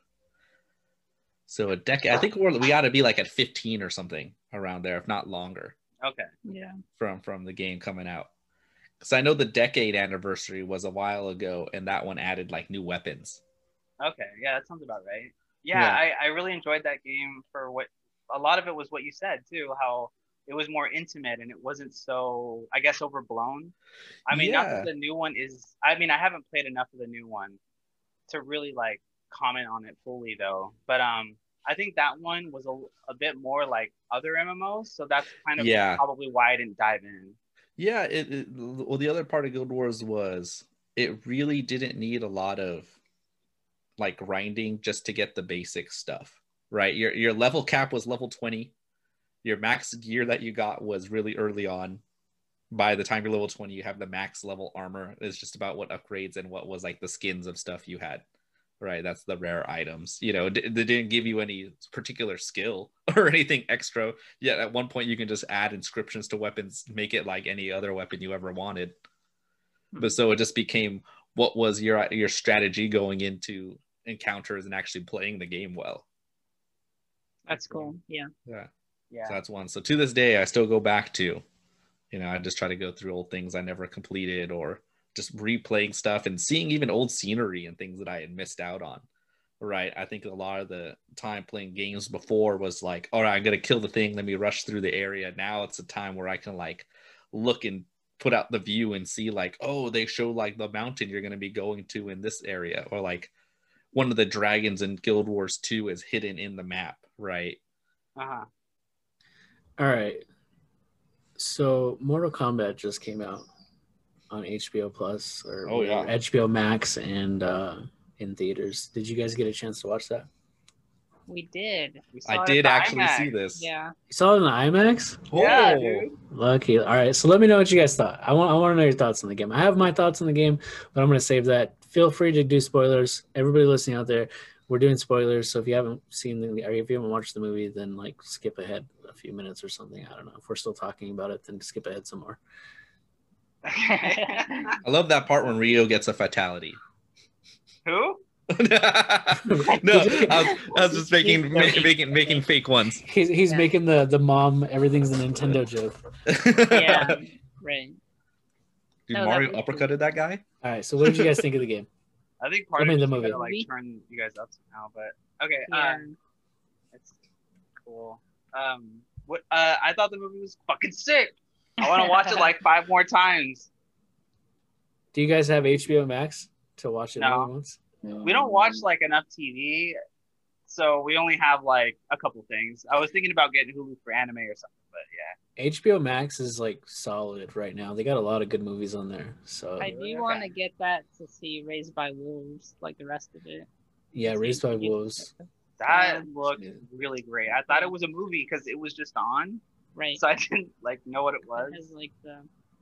Speaker 1: so a decade. I think we're, we got to be like at 15 or something around there, if not longer,
Speaker 3: Okay.
Speaker 2: Yeah.
Speaker 1: from from the game coming out. Because I know the decade anniversary was a while ago, and that one added like new weapons.
Speaker 3: Okay. Yeah, that sounds about right. Yeah,
Speaker 1: Yeah.
Speaker 3: I, I really enjoyed that game for what a lot of it was what you said too, how it was more intimate and it wasn't so I guess overblown. I mean not that the new one is I mean I haven't played enough of the new one to really like comment on it fully though. But um I think that one was a, a bit more like other MMOs, so that's kind of
Speaker 1: Yeah.
Speaker 3: probably why I didn't dive in.
Speaker 1: Yeah, it, it well the other part of Guild Wars was it really didn't need a lot of like grinding just to get the basic stuff, right? Your your level cap was level 20. Your max gear that you got was really early on. By the time you're level 20, you have the max level armor. It's just about what upgrades and what was like the skins of stuff you had. Right, that's the rare items. You know, d- they didn't give you any particular skill or anything extra. Yet at one point you can just add inscriptions to weapons, make it like any other weapon you ever wanted. Hmm. But so it just became what was your your strategy going into encounters and actually playing the game well.
Speaker 2: That's cool. Yeah.
Speaker 1: Yeah.
Speaker 3: Yeah.
Speaker 1: So that's one. So to this day, I still go back to, you know, I just try to go through old things I never completed or just replaying stuff and seeing even old scenery and things that I had missed out on. Right. I think a lot of the time playing games before was like, all right, I'm going to kill the thing. Let me rush through the area. Now it's a time where I can like look and put out the view and see like, oh, they show like the mountain you're going to be going to in this area. Or like one of the dragons in Guild Wars 2 is hidden in the map. Right.
Speaker 3: Uh-huh.
Speaker 4: All right. So Mortal Kombat just came out on HBO Plus or
Speaker 1: Oh, yeah.
Speaker 4: HBO Max and uh, in theaters. Did you guys get a chance to watch that?
Speaker 2: We did.
Speaker 3: We saw
Speaker 1: I
Speaker 3: it
Speaker 1: did actually
Speaker 3: IMAX.
Speaker 1: see this.
Speaker 2: Yeah.
Speaker 4: You saw it in the IMAX?
Speaker 3: Yeah,
Speaker 1: Oh.
Speaker 3: dude.
Speaker 4: Lucky. All right. So let me know what you guys thought. I want I want to know your thoughts on the game. I have my thoughts on the game, but I'm going to save that. Feel free to do spoilers. Everybody listening out there, we're doing spoilers. So if you haven't seen the or if you haven't watched the movie, then like skip ahead a few minutes or something. I don't know. If we're still talking about it, then skip ahead some more.
Speaker 1: I love that part when Rio gets a fatality.
Speaker 3: Who?
Speaker 1: no, I was, I was just making ma- making making fake ones.
Speaker 4: He's he's
Speaker 2: Yeah.
Speaker 4: making the the mom everything's a Nintendo joke.
Speaker 2: Yeah. right.
Speaker 1: Dude,
Speaker 2: No, that
Speaker 1: Mario
Speaker 2: was cool.
Speaker 1: that guy.
Speaker 4: All right. So what did you guys think of the game?
Speaker 3: I think part
Speaker 4: I mean,
Speaker 3: of
Speaker 4: the movie.
Speaker 3: gonna, like turn you guys up somehow, but okay.
Speaker 2: Yeah.
Speaker 3: Um, it's cool. Um, what? Uh, I thought the movie was fucking sick. I want to watch it like five more times.
Speaker 4: Do you guys have HBO Max to watch it
Speaker 3: No.
Speaker 4: more than once?
Speaker 3: We don't watch like enough TV, so we only have like a couple things. I was thinking about getting Hulu for anime or something, but yeah.
Speaker 4: HBO Max is like solid right now. They got a lot of good movies on there. So
Speaker 2: I do
Speaker 3: Okay.
Speaker 2: want to get that to see Raised by Wolves, like the rest of it.
Speaker 4: yeah, Raised by Wolves.
Speaker 3: That
Speaker 2: Yeah.
Speaker 3: looked really great. I thought it was a movie because it was just on,
Speaker 2: Right.
Speaker 3: so I didn't like know what it was.
Speaker 2: It has like the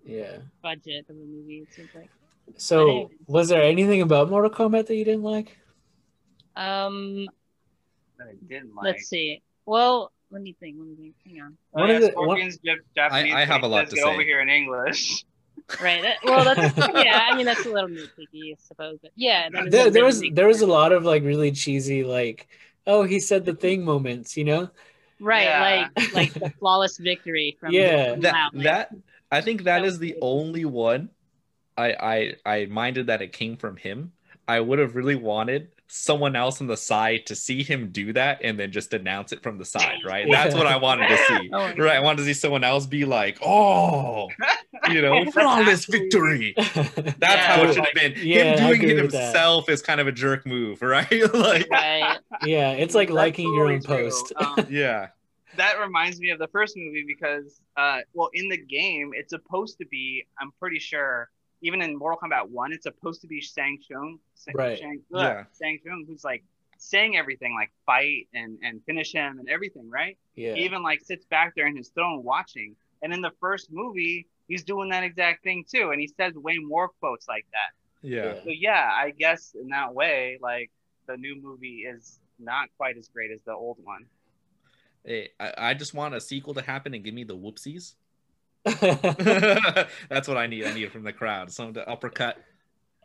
Speaker 4: Yeah.
Speaker 2: budget of a movie. It seems like.
Speaker 4: So
Speaker 2: anyways.
Speaker 4: was there anything about Mortal Kombat that you didn't like?
Speaker 2: Um.
Speaker 3: That I didn't like.
Speaker 2: Let's see. Well, let me think. Let me think. Hang on.
Speaker 3: Oh,
Speaker 4: One
Speaker 3: yeah,
Speaker 4: of the-
Speaker 3: Scorpion's Jap- Japanese.
Speaker 1: I have a
Speaker 3: but he
Speaker 1: lot
Speaker 3: says
Speaker 1: to
Speaker 3: get over here in English.
Speaker 2: Right. That, well, that's yeah. I mean, that's a little nitpicky, I suppose. But yeah, that is a
Speaker 4: There, there was there was a lot of like really cheesy like oh he said the thing moments, you know?
Speaker 2: Right,
Speaker 3: Yeah.
Speaker 2: like like the flawless victory from
Speaker 4: Yeah.
Speaker 2: from
Speaker 1: That
Speaker 2: like-
Speaker 1: that I think that
Speaker 2: That
Speaker 1: is the
Speaker 2: good.
Speaker 1: only one I I I minded that it came from him. I would have really wanted someone else on the side to see him do that and then just announce it from the side, right? That's what I wanted to see.
Speaker 2: Oh,
Speaker 1: Right, I wanted to see someone else be like, "Oh, you know,
Speaker 3: That's
Speaker 1: flawless
Speaker 3: actually-
Speaker 1: victory." That's
Speaker 3: Yeah,
Speaker 1: how it should have been.
Speaker 4: Yeah,
Speaker 1: him doing it himself is kind of a jerk move, right? like,
Speaker 2: right.
Speaker 4: yeah, it's like
Speaker 3: That's
Speaker 4: liking your own post.
Speaker 3: Um,
Speaker 1: yeah,
Speaker 3: that reminds me of the first movie because, uh, well, in the game, it's supposed to be. I'm pretty sure, even in Mortal Kombat One, it's supposed to be Shang Tsung. Sa-
Speaker 4: Right.
Speaker 3: Shang,
Speaker 1: Yeah.
Speaker 3: yeah. Shang Tsung, who's like saying everything, like fight and and finish him and everything, right?
Speaker 4: yeah.
Speaker 3: He even like sits back there in his throne watching. And in the first movie, he's doing that exact thing too, and he says way more quotes like that.
Speaker 1: yeah.
Speaker 3: So yeah, I guess in that way, like the new movie is not quite as great as the old one.
Speaker 1: Hey, I, I just want a sequel to happen and give me the whoopsies.
Speaker 4: Yeah.
Speaker 1: That's what I need. I need it from the crowd. Someone to uppercut.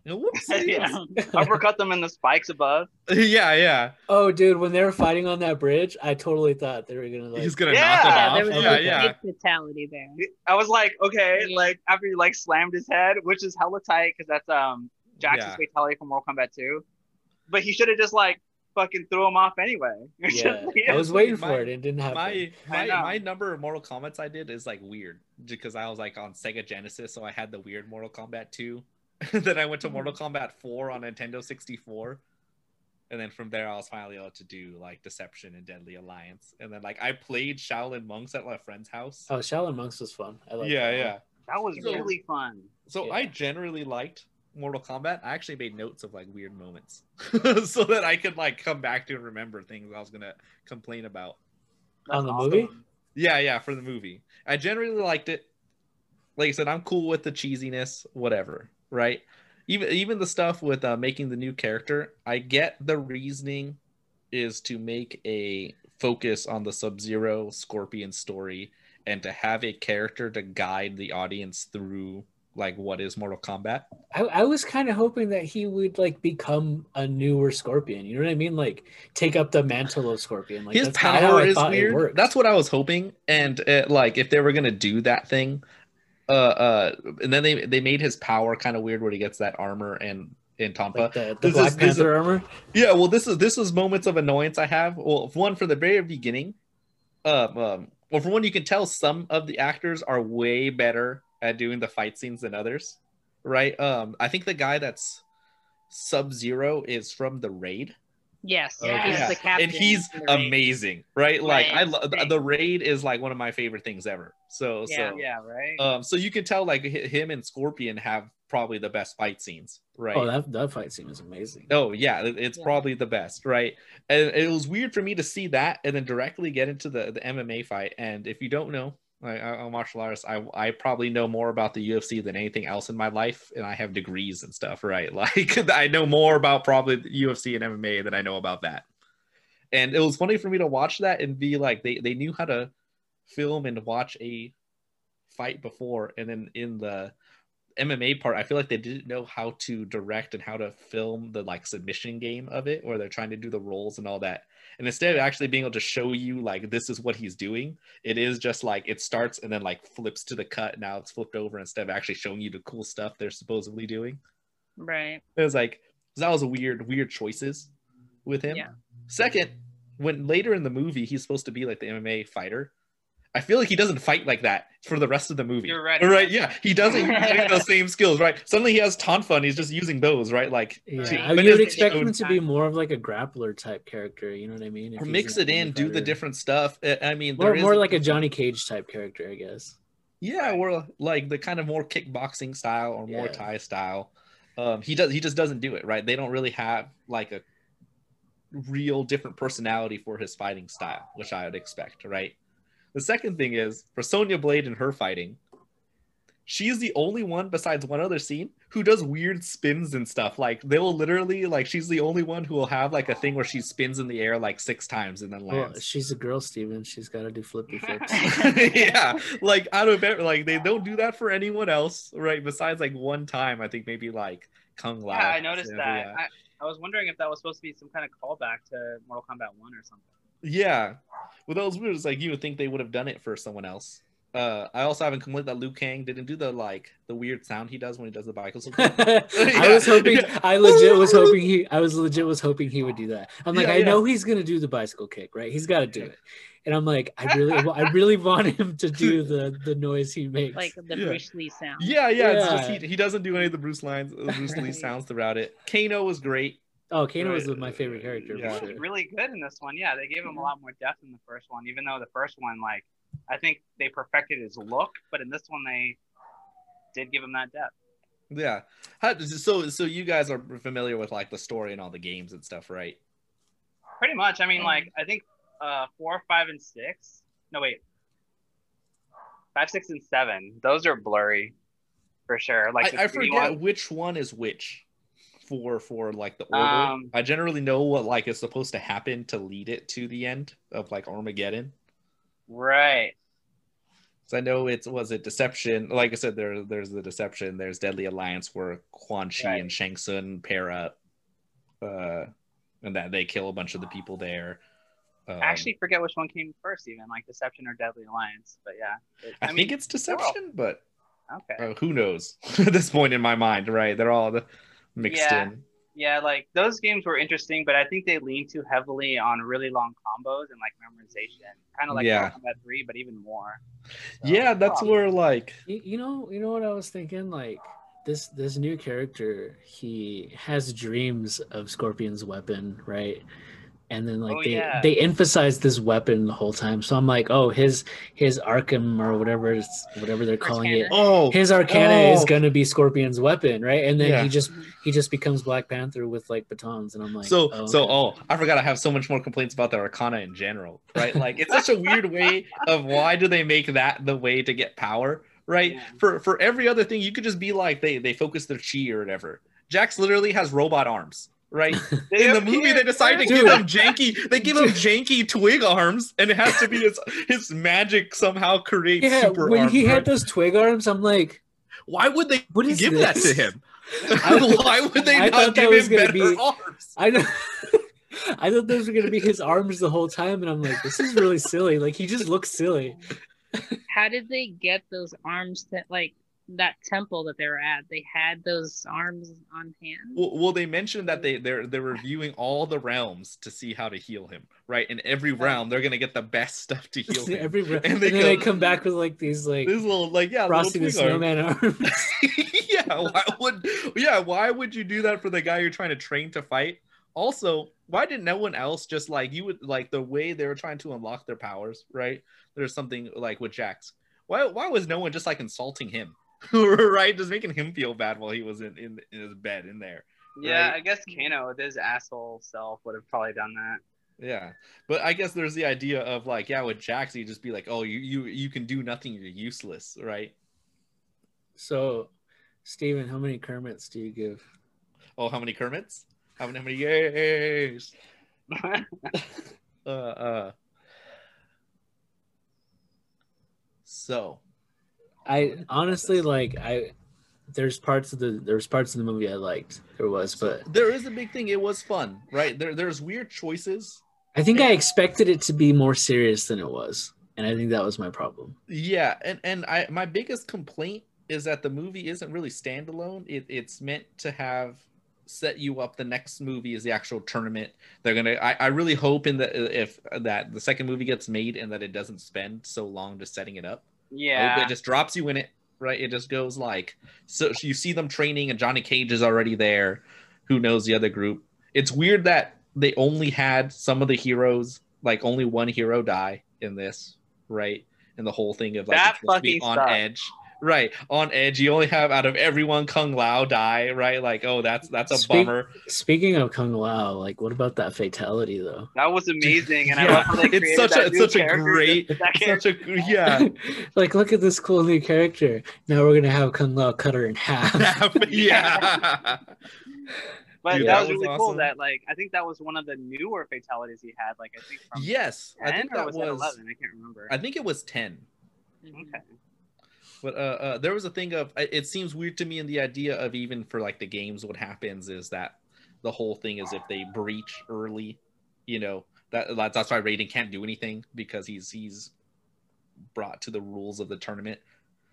Speaker 1: You.
Speaker 3: Yeah. Uppercut them in the spikes above.
Speaker 1: yeah, yeah.
Speaker 4: oh, dude, when they were fighting on that bridge, I totally thought they were gonna like.
Speaker 1: He's gonna
Speaker 3: Yeah.
Speaker 1: knock
Speaker 2: Yeah,
Speaker 1: him
Speaker 2: there
Speaker 1: off.
Speaker 2: was
Speaker 1: Yeah,
Speaker 2: a
Speaker 1: yeah.
Speaker 2: big fatality there.
Speaker 3: I was like, okay, like after he like slammed his head, which is hella tight because that's um Jackson's
Speaker 1: Yeah.
Speaker 3: fatality from Mortal Kombat 2. But he should have just like fucking threw him off anyway.
Speaker 4: yeah, I was
Speaker 3: was-
Speaker 4: waiting
Speaker 1: my-
Speaker 4: for it. It didn't happen.
Speaker 1: My my, my number of Mortal Kombat's I did is like weird because I was like on Sega Genesis, so I had the weird Mortal Kombat 2. then I went to mm-hmm. Mortal Kombat 4 on Nintendo 64. and then from there I was finally able to do like Deception and Deadly Alliance, and then like I played Shaolin Monks at my friend's house.
Speaker 4: Oh, Shaolin Monks was fun. I like
Speaker 1: yeah,
Speaker 4: that
Speaker 1: yeah.
Speaker 3: That was
Speaker 1: So-
Speaker 3: really fun.
Speaker 1: So
Speaker 4: Yeah.
Speaker 1: I generally liked Mortal Kombat. I actually made notes of like weird moments so that I could like come back to and remember things I was gonna complain about.
Speaker 4: On
Speaker 3: That's
Speaker 4: the movie?
Speaker 1: Yeah, yeah, for the movie. I generally liked it. Like I said, I'm cool with the cheesiness, whatever, right? Even even the stuff with uh, making the new character, I get the reasoning is to make a focus on the Sub-Zero Scorpion story and to have a character to guide the audience through like what is Mortal Kombat.
Speaker 4: I, I was kind of hoping that he would like become a newer Scorpion. You know what I mean? Like take up the mantle of Scorpion. Like
Speaker 1: His
Speaker 4: that's kinda how
Speaker 1: power is weird. That's what I was hoping. And uh, like if they were gonna do that thing, uh, uh, and then they they made his power kind of weird where he gets that armor and in Tonfa.
Speaker 4: like the, the Black
Speaker 1: is-
Speaker 4: Panther armor.
Speaker 1: Yeah, well, this is this is moments of annoyance I have. Well, one for the very beginning, um, um, well, for one, you can tell some of the actors are way better at doing the fight scenes than others, right? Um, I think the guy that's Sub Zero is from the Raid,
Speaker 2: Yes,
Speaker 4: Yeah.
Speaker 2: he's the captain.
Speaker 1: and he's
Speaker 2: in the raid.
Speaker 1: amazing, right? Like I
Speaker 2: Right.
Speaker 1: love the Raid is like one of my favorite things ever. So
Speaker 2: Yeah.
Speaker 1: so
Speaker 3: Yeah, right.
Speaker 1: um, so you can tell like hi- him and Scorpion have probably the best fight scenes, right?
Speaker 4: Oh, that that fight scene is amazing.
Speaker 1: Oh yeah, it- it's
Speaker 2: Yeah.
Speaker 1: probably the best, right? And it was weird for me to see that and then directly get into the the MMA fight. And if you don't know, I, I- I'm a martial artist. I I probably know more about the UFC than anything else in my life, and I have degrees and stuff, right? Like I know more about probably the UFC and MMA than I know about that. And it was funny for me to watch that and be like, they they knew how to film and watch a fight before, and then in the MMA part, I feel like they didn't know how to direct and how to film the like submission game of it, where they're trying to do the rolls and all that. And instead of actually being able to show you like this is what he's doing, it is just like it starts and then like flips to the cut. Now it's flipped over instead of actually showing you the cool stuff they're supposedly doing.
Speaker 2: Right.
Speaker 1: It was like that was a weird, weird choices with him.
Speaker 2: Yeah.
Speaker 1: Second, when later in the movie he's supposed to be like the MMA fighter, I feel like he doesn't fight like that for the rest of the movie.
Speaker 3: You're right.
Speaker 1: Right, yeah, he doesn't use any those same skills, right? Suddenly he has Tonfa and he's just using those, right? Like,
Speaker 4: Yeah,
Speaker 2: Right.
Speaker 4: I-
Speaker 1: but
Speaker 4: you would expect him to be more of like a grappler type character. You know what I mean? If
Speaker 1: or mix it in,
Speaker 4: MMA
Speaker 1: do the different stuff. I- I mean,
Speaker 4: More,
Speaker 1: there is
Speaker 4: more like a Johnny Cage type character, I guess.
Speaker 1: yeah, or like the kind of more kickboxing style or more
Speaker 4: Yeah.
Speaker 1: Thai style. Um, he does, he just doesn't do it, right? They don't really have like a real different personality for his fighting style, which I would expect, right? The second thing is for Sonya Blade and her fighting, she's the only one besides one other scene who does weird spins and stuff. Like they will literally like she's the only one who will have like a thing where she spins in the air like six times and then
Speaker 4: Well,
Speaker 1: lands.
Speaker 4: she's a girl, Steven. She's got to do flippy flips.
Speaker 1: yeah, like out of it, like they don't do that for anyone else, right? Besides like one time, I think maybe like Kung Lao.
Speaker 3: Yeah, I noticed that.
Speaker 1: Yeah.
Speaker 3: I, I was wondering if that was supposed to be some kind of callback to Mortal Kombat 1 or something.
Speaker 1: Yeah. Well, that was weird. It's like you would think they would have done it for someone else. Uh, I also haven't completed that Liu Kang didn't do the like the weird sound he does when he does the bicycle.
Speaker 4: I was hoping. I legit was hoping he. I was legit was hoping he would do that. I'm like,
Speaker 1: Yeah,
Speaker 4: I
Speaker 1: yeah.
Speaker 4: know he's gonna do the bicycle kick, right? He's got to do it. And I'm like, I really, I really want him to do the the noise he makes.
Speaker 2: Like the
Speaker 1: Yeah.
Speaker 2: Bruce Lee sound.
Speaker 1: yeah, yeah. It's just he, he doesn't do any of the Bruce lines, the Bruce Lee sounds throughout it. Kano was great.
Speaker 4: Oh, Kano was my favorite character
Speaker 1: Yeah.
Speaker 3: He was really good in this one. Yeah, they gave him a lot more depth in the first one, even though the first one, like, I think they perfected his look, but in this one, they did give him that depth.
Speaker 1: Yeah. How, so so you guys are familiar with like the story and all the games and stuff, right?
Speaker 3: Pretty much. I mean,
Speaker 2: Mm.
Speaker 3: like, I think uh, four, five, and six. No, wait. Five, six, and seven. Those are blurry for sure. Like,
Speaker 1: I, I forget
Speaker 3: one.
Speaker 1: which one is which for for like the order.
Speaker 3: Um,
Speaker 1: I generally know what like is supposed to happen to lead it to the end of like Armageddon.
Speaker 3: Right.
Speaker 1: So I know it's was it Deception. Like I said, there there's the Deception. There's Deadly Alliance where Quan Chi
Speaker 3: Right.
Speaker 1: and Shang Tsung pair up, uh, and that they kill a bunch of the people there. Um,
Speaker 3: I actually forget which one came first, even like Deception or Deadly Alliance. But yeah, it-
Speaker 1: I,
Speaker 3: mean,
Speaker 1: think it's Deception, but
Speaker 3: okay.
Speaker 1: uh, who knows at this point in my mind, right? They're all the mixed
Speaker 3: Yeah.
Speaker 1: in.
Speaker 3: Yeah, like those games were interesting, but I think they lean too heavily on really long combos and like memorization, kind of like
Speaker 1: Yeah.
Speaker 3: Mortal Kombat 3, but even more. So,
Speaker 1: Yeah, that's
Speaker 3: oh,
Speaker 1: where like
Speaker 4: You, you know, you know what I was thinking? Like, this this new character he has dreams of Scorpion's weapon, right? And then like
Speaker 3: Oh,
Speaker 4: they
Speaker 3: yeah.
Speaker 4: they emphasize this weapon the whole time. So I'm like, oh, his his Arkham or whatever it's whatever they're calling it.
Speaker 1: Oh,
Speaker 4: His Arcana is
Speaker 1: Oh.
Speaker 4: gonna be Scorpion's weapon, right? And then
Speaker 1: Yeah.
Speaker 4: he just he just becomes Black Panther with like batons, and I'm like,
Speaker 1: so
Speaker 4: oh,
Speaker 1: so
Speaker 4: okay.
Speaker 1: oh i forgot i have so much more complaints about the arcana in general right like it's such a weird way of why do they make that the way to get power right
Speaker 3: Yeah.
Speaker 1: for for every other thing you could just be like they they focus their chi or whatever jax literally has robot arms right
Speaker 3: They
Speaker 1: in the movie they decide to give him janky they give him janky twig arms and it has to be his his magic somehow creates
Speaker 4: yeah,
Speaker 1: super
Speaker 4: when
Speaker 1: arms
Speaker 4: he had those twig arms, I'm like,
Speaker 1: why would they
Speaker 4: what is
Speaker 1: give that to him
Speaker 4: I-
Speaker 1: why would they
Speaker 4: I
Speaker 1: not
Speaker 4: thought that
Speaker 1: give him better
Speaker 4: be-
Speaker 1: arms
Speaker 4: I know. I thought those were gonna be his arms the whole time, and I'm like, this is really silly. Like he just looks silly.
Speaker 2: How did they get those arms that like that temple that they were at? They had those arms on hand.
Speaker 1: Well, well, they mentioned that they mm. they're they're reviewing all the realms to see how to heal him. Right, in every realm, they're gonna get the best stuff to heal him.
Speaker 4: Every and,
Speaker 1: And
Speaker 4: then
Speaker 1: they
Speaker 4: they
Speaker 1: go-
Speaker 4: come back with like these like
Speaker 1: This little like yeah,
Speaker 4: Frosty the
Speaker 1: little twig
Speaker 4: Snowman arms.
Speaker 1: arm. yeah, why would yeah why would you do that for the guy you're trying to train to fight? Also, why didn't no one else just like you would like the way they were trying to unlock their powers? Right, there's something like with Jax. Why why was no one just like insulting him? right, just making him feel bad while he was in in, in his bed in there.
Speaker 3: Yeah,
Speaker 1: Right.
Speaker 3: I guess Kano with his asshole self would have probably done that.
Speaker 1: Yeah, but I guess there's the idea of like, yeah, with Jax, you just be like, oh, you you you can do nothing, you're useless, right?
Speaker 4: So, Steven, how many Kermits do you give?
Speaker 1: Oh, how many Kermits? How many how many years? Uh, uh. So,
Speaker 4: I honestly like I. There's parts of the there's parts of the movie I liked. There was, but
Speaker 1: there is a big thing. It was fun, right? There there's weird choices.
Speaker 4: I think I expected it to be more serious than it was, and I think that was my problem.
Speaker 1: Yeah, and and I my biggest complaint is that the movie isn't really standalone. It it's meant to have set you up. The next movie is the actual tournament. They're gonna. I, I really hope in that if that the second movie gets made and that it doesn't spend so long just setting it up.
Speaker 3: Yeah.
Speaker 1: it just drops you in it. Right, it just goes like so. You see them training, and Johnny Cage is already there. Who knows the other group? It's weird that they only had some of the heroes, like only one hero die in this, right? And the whole thing of like
Speaker 3: That
Speaker 1: it's to be
Speaker 3: fucking
Speaker 1: on
Speaker 3: sucked.
Speaker 1: edge, right? On edge. You only have out of everyone Kung Lao die, right? Like, oh, that's that's a
Speaker 4: Speak-
Speaker 1: bummer.
Speaker 4: Speaking of Kung Lao, like what about that fatality though?
Speaker 3: That was amazing, and I
Speaker 1: Yeah,
Speaker 3: love how they
Speaker 1: it's
Speaker 3: created
Speaker 1: such a it's such a great such
Speaker 3: character.
Speaker 1: a yeah
Speaker 4: like look at this cool new character. Now we're gonna have Kung Lao cut her in half.
Speaker 1: yeah.
Speaker 3: But
Speaker 1: Dude,
Speaker 3: that
Speaker 1: that
Speaker 3: was
Speaker 1: was
Speaker 3: really cool. That like I think that was one of the newer fatalities he had. Like I think from
Speaker 1: yes, I
Speaker 3: 10
Speaker 1: think
Speaker 3: or
Speaker 1: that
Speaker 3: was,
Speaker 1: was.
Speaker 3: eleven. I can't remember.
Speaker 1: I think it was ten.
Speaker 3: okay.
Speaker 1: But uh, uh, there was a thing of it seems weird to me in the idea of even for like the games, what happens is that the whole thing is if they breach early, you know that that's why Raiden can't do anything because he's he's brought to the rules of the tournament.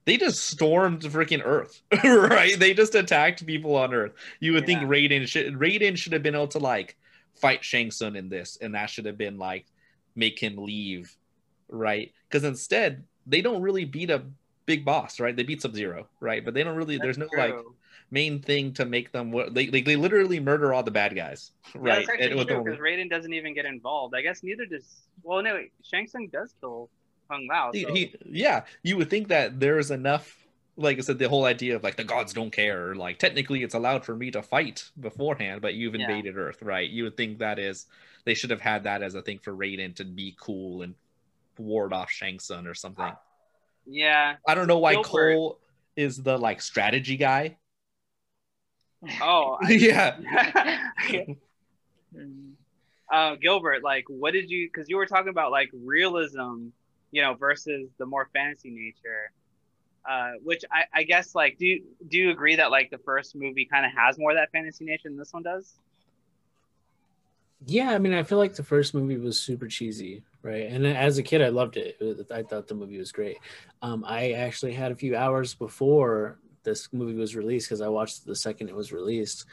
Speaker 1: They just stormed freaking Earth, right? They just attacked people on Earth. You would think Raiden should Raiden should have been able to like fight Shang Tsung in this, and that should have been like make him leave, right? Because instead they don't really beat a big boss, right? They beat Sub Zero, right? But they don't really. there's no
Speaker 3: That's
Speaker 1: like main thing to make them. They they, they literally murder all the bad guys,
Speaker 3: Yeah,
Speaker 1: right?
Speaker 3: that's actually
Speaker 1: And with
Speaker 3: true
Speaker 1: only-
Speaker 3: because Raiden doesn't even get involved. I guess neither does. Well, no, Shang Tsung does kill Kung Lao. so-
Speaker 1: he- yeah, you would think that there's enough. Like I said, the whole idea of like the gods don't care. Like technically, it's allowed for me to fight beforehand, but you've
Speaker 3: Yeah.
Speaker 1: invaded Earth, right? You would think that is they should have had that as a thing for Raiden to be cool and ward off Shang Tsung or something.
Speaker 3: Yeah.
Speaker 1: I don't know why
Speaker 3: Gilbert.
Speaker 1: Cole is the like strategy guy.
Speaker 3: Oh, I-
Speaker 1: yeah,
Speaker 3: uh, Gilbert, like, what did you? Because you were talking about like realism, you know, versus the more fantasy nature. Uh, which I, I guess like, do you do you agree that like the first movie kind of has more of that fantasy nature than this one does?
Speaker 4: Yeah, I mean, I feel like the first movie was super cheesy, right? And as a kid, I loved it. It I thought the movie was great. Um, I actually had a few hours before this movie was released because I watched it the second it was released,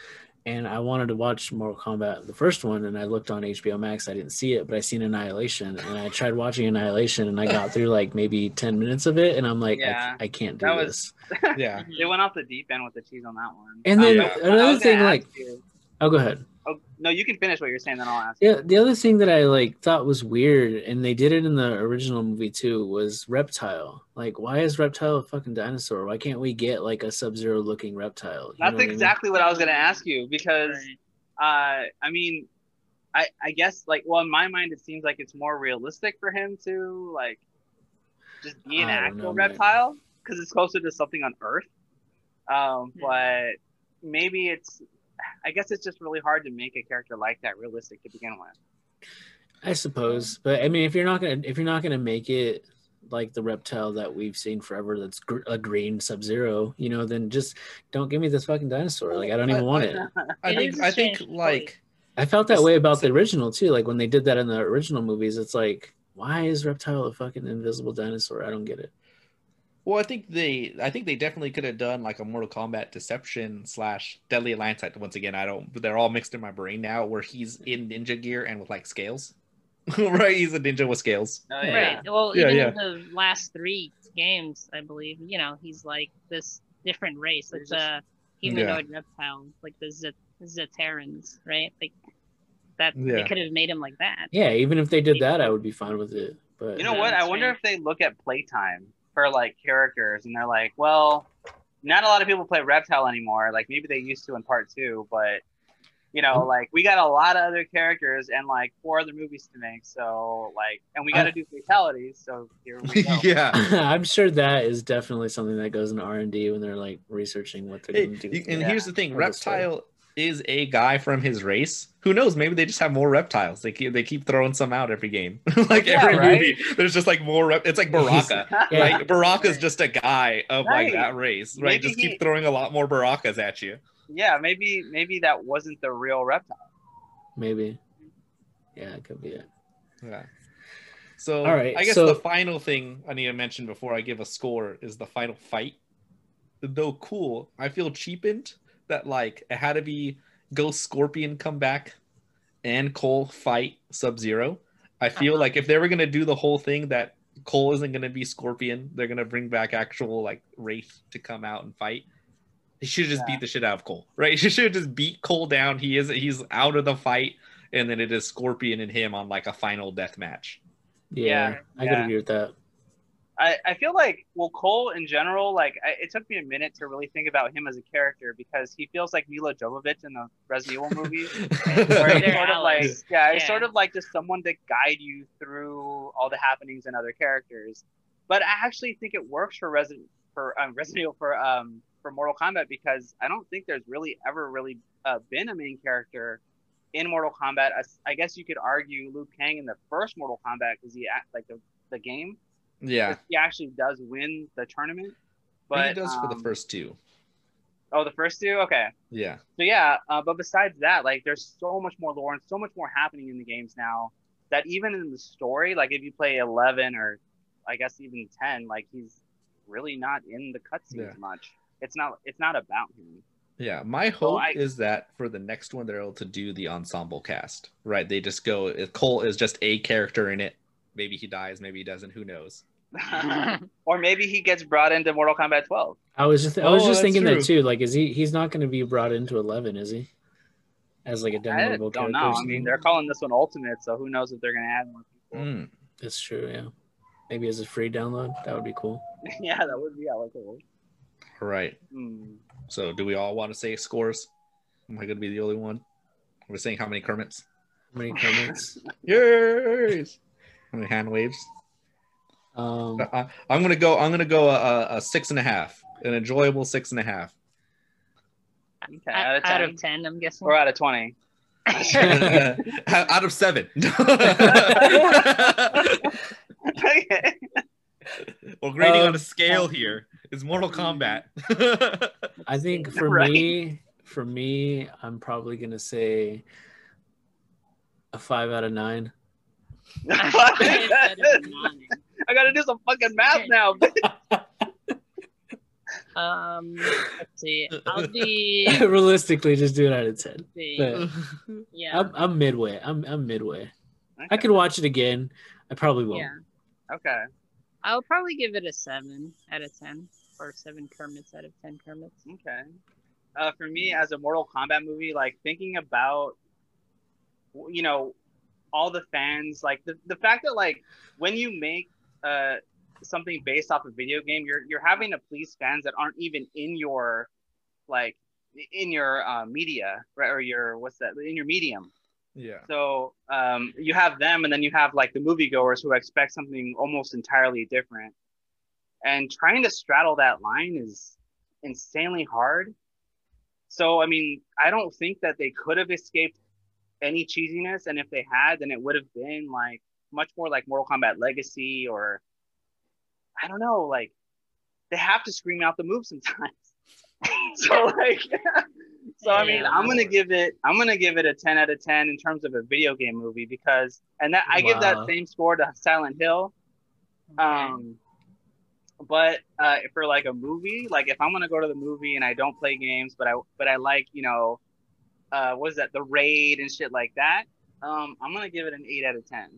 Speaker 4: and I wanted to watch Mortal Kombat, the first one, and I looked on HBO Max. I didn't see it, but I seen Annihilation, and I tried watching Annihilation, and I got through like maybe ten minutes of it, and I'm like,
Speaker 3: Yeah.
Speaker 4: I, I can't do
Speaker 3: That
Speaker 4: this.
Speaker 1: Yeah.
Speaker 3: it went off the deep end with the cheese on that one.
Speaker 4: And then
Speaker 3: Um, I- I
Speaker 4: another
Speaker 3: was gonna
Speaker 4: thing, like-
Speaker 3: ask you-
Speaker 4: Oh, go ahead.
Speaker 3: No, you can finish what you're saying, then I'll ask.
Speaker 4: Yeah, the other thing that I like thought was weird, and they did it in the original movie too, was reptile. Like, why is reptile a fucking dinosaur? Why can't we get like a sub-zero looking reptile? You know
Speaker 3: That's
Speaker 4: what I mean?
Speaker 3: exactly what I was gonna ask you because
Speaker 2: Right.
Speaker 3: uh, I mean, I I guess like well in my mind it seems like it's more realistic for him to like just be an actual
Speaker 4: know,
Speaker 3: reptile because it's closer to something on Earth. Um, but maybe it's I guess it's just really hard to make a character like that realistic to begin with.
Speaker 4: I suppose, but I mean, if you're not gonna if you're not gonna make it like the reptile that we've seen forever, that's gr- a green Sub-Zero, you know, then just don't give me this fucking dinosaur. Like, I don't even want it.
Speaker 1: I think
Speaker 2: is a
Speaker 1: I think like
Speaker 4: I felt that way about the original too. Like when they did that in the original movies, it's like, why is reptile a fucking invisible dinosaur? I don't get it.
Speaker 1: Well I think they I think they definitely could have done like a Mortal Kombat Deception slash Deadly Alliance. Like, Once again, I don't they're all mixed in my brain now where he's in ninja gear and with like scales. right, he's a ninja with scales.
Speaker 3: Oh,
Speaker 2: Right. Well,
Speaker 1: Yeah,
Speaker 2: even
Speaker 1: yeah.
Speaker 2: in the last three games, I believe, you know, he's like this different race. It's a humanoid reptile, like the Z- Zaterrans, right? Like that. They
Speaker 1: Yeah.
Speaker 2: could have made him like that.
Speaker 4: Yeah, even if they did that, I would be fine with it. But
Speaker 3: You know what? I wonder if they look at playtime for like characters and they're like, well, not a lot of people play Reptile anymore. Like maybe they used to in part two, but you know,
Speaker 4: Mm.
Speaker 3: like we got a lot of other characters and like four other movies to make. So like, and we got to do fatalities. So here we go.
Speaker 1: yeah.
Speaker 4: I'm sure that is definitely something that goes in R and D when they're like researching what they're
Speaker 1: Hey,
Speaker 4: going to do.
Speaker 1: and
Speaker 3: Yeah.
Speaker 1: here's the thing:
Speaker 4: Or this way.
Speaker 1: Reptile is a guy from his race. Who knows? Maybe they just have more reptiles. They keep they keep throwing some out every game. like
Speaker 3: Yeah,
Speaker 1: every
Speaker 3: right?
Speaker 1: movie, there's just like more. Rep- it's like Baraka.
Speaker 4: Yeah.
Speaker 1: Like Baraka's just a guy of like that race, right?
Speaker 3: Maybe
Speaker 1: just
Speaker 3: he-
Speaker 1: keep throwing a lot more Barakas at you.
Speaker 3: yeah, maybe maybe that wasn't the real Reptile.
Speaker 4: Maybe. Yeah, it could be it.
Speaker 1: Yeah. So
Speaker 4: All right,
Speaker 1: I guess
Speaker 4: so-
Speaker 1: the final thing I need to mention before I give a score is the final fight. Though cool, I feel cheapened that like it had to be Ghost Scorpion come back and Cole fight Sub Zero. I feel
Speaker 2: Uh-huh.
Speaker 1: like if they were gonna do the whole thing that Cole isn't gonna be Scorpion, they're gonna bring back actual like Wraith to come out and fight. He should just
Speaker 3: Yeah.
Speaker 1: beat the shit out of Cole, right? He should just beat Cole down. He is he's out of the fight, and then it is Scorpion and him on like a final death match.
Speaker 4: Yeah,
Speaker 3: Yeah,
Speaker 4: I could
Speaker 3: yeah.
Speaker 4: agree with that.
Speaker 3: I, I feel like well Cole in general like I, it took me a minute to really think about him as a character because he feels like Milla Jovovich in the Resident Evil movies where he's sort of like
Speaker 2: allies.
Speaker 3: yeah, he's
Speaker 2: Yeah.
Speaker 3: sort of like just someone to guide you through all the happenings and other characters. But I actually think it works for Resident for um, Resident Evil for um for Mortal Kombat because I don't think there's really ever really uh, been a main character in Mortal Kombat. As- I guess you could argue Liu Kang in the first Mortal Kombat because he act like the the game
Speaker 1: Yeah,
Speaker 3: he actually does win the tournament.
Speaker 1: but he does for the
Speaker 3: um,
Speaker 1: first two.
Speaker 3: Oh, the first two. Okay.
Speaker 1: Yeah,
Speaker 3: So yeah, uh, but besides that, like there's so much more lore and so much more happening in the games now that even in the story, like if you play 11 or I guess even 10, like he's really not in the cutscenes
Speaker 1: Yeah.
Speaker 3: much. It's not. It's not about him.
Speaker 1: yeah. My hope
Speaker 3: I-
Speaker 1: is that for the next one they're able to do the ensemble cast. Right? They just go. If Cole is just a character in it. Maybe he dies. Maybe he doesn't. Who knows?
Speaker 3: or maybe he gets brought into Mortal Kombat 12.
Speaker 4: I was just I was
Speaker 1: Oh,
Speaker 4: just thinking
Speaker 1: true.
Speaker 4: that too. Like, is he? He's not going to be brought into Eleven, is he? As like a downloadable
Speaker 3: don't
Speaker 4: character.
Speaker 3: know.
Speaker 4: or
Speaker 3: I mean, they're calling this one Ultimate, so who knows if they're gonna add more people?
Speaker 1: Mm.
Speaker 4: That's true. Yeah. Maybe as a free download, that would be cool.
Speaker 3: yeah, that would be hella cool.
Speaker 1: All right.
Speaker 3: Hmm.
Speaker 1: So, do we all want to say scores? Am I going to be the only one? We're saying how many Kermits?
Speaker 4: How many comments?
Speaker 1: Yes. How many hand waves?
Speaker 4: um,
Speaker 1: I, I'm gonna go. I'm gonna go a, a, a six and a half, an enjoyable six and a half.
Speaker 3: Okay,
Speaker 2: out,
Speaker 3: out of
Speaker 2: out
Speaker 3: 10.
Speaker 2: of 10, I'm guessing.
Speaker 3: Or out of 20.
Speaker 1: Out of seven.
Speaker 3: okay.
Speaker 1: well, grading
Speaker 4: Um,
Speaker 1: on a scale here is Mortal Kombat.
Speaker 4: I think for
Speaker 3: Right.
Speaker 4: me, for me, I'm probably gonna say a five out of nine.
Speaker 3: I gotta do some fucking math now.
Speaker 2: Um, let's see. I'll be.
Speaker 4: Realistically, just do it out of ten. But
Speaker 2: Yeah.
Speaker 4: I'm, I'm midway. I'm I'm midway. I could watch it again. I probably won't.
Speaker 2: Yeah.
Speaker 3: Okay.
Speaker 2: I'll probably give it a seven out of ten, or seven Kermits out of ten Kermits.
Speaker 3: Okay. Uh, for me, as a Mortal Kombat movie, like thinking about, you know, all the fans, like the, the fact that like when you make uh something based off a video game, you're you're having to please fans that aren't even in your, like, in your uh, media, right? Or your what's that? In your medium.
Speaker 1: yeah.
Speaker 3: So um, you have them, and then you have like the moviegoers who expect something almost entirely different. And trying to straddle that line is insanely hard. So I mean, I don't think that they could have escaped any cheesiness, and if they had, then it would have been like much more like Mortal Kombat Legacy, or I don't know, like they have to scream out the move sometimes. so like so I mean
Speaker 2: Yeah.
Speaker 3: I'm gonna give it I'm gonna give it a 10 out of 10 in terms of a video game movie because and that I give that same score to Silent Hill. Um but uh for like a movie, like if I'm gonna go to the movie and I don't play games, but I but I like, you know, uh what is that, the raid and shit like that, um, I'm gonna give it an eight out of ten.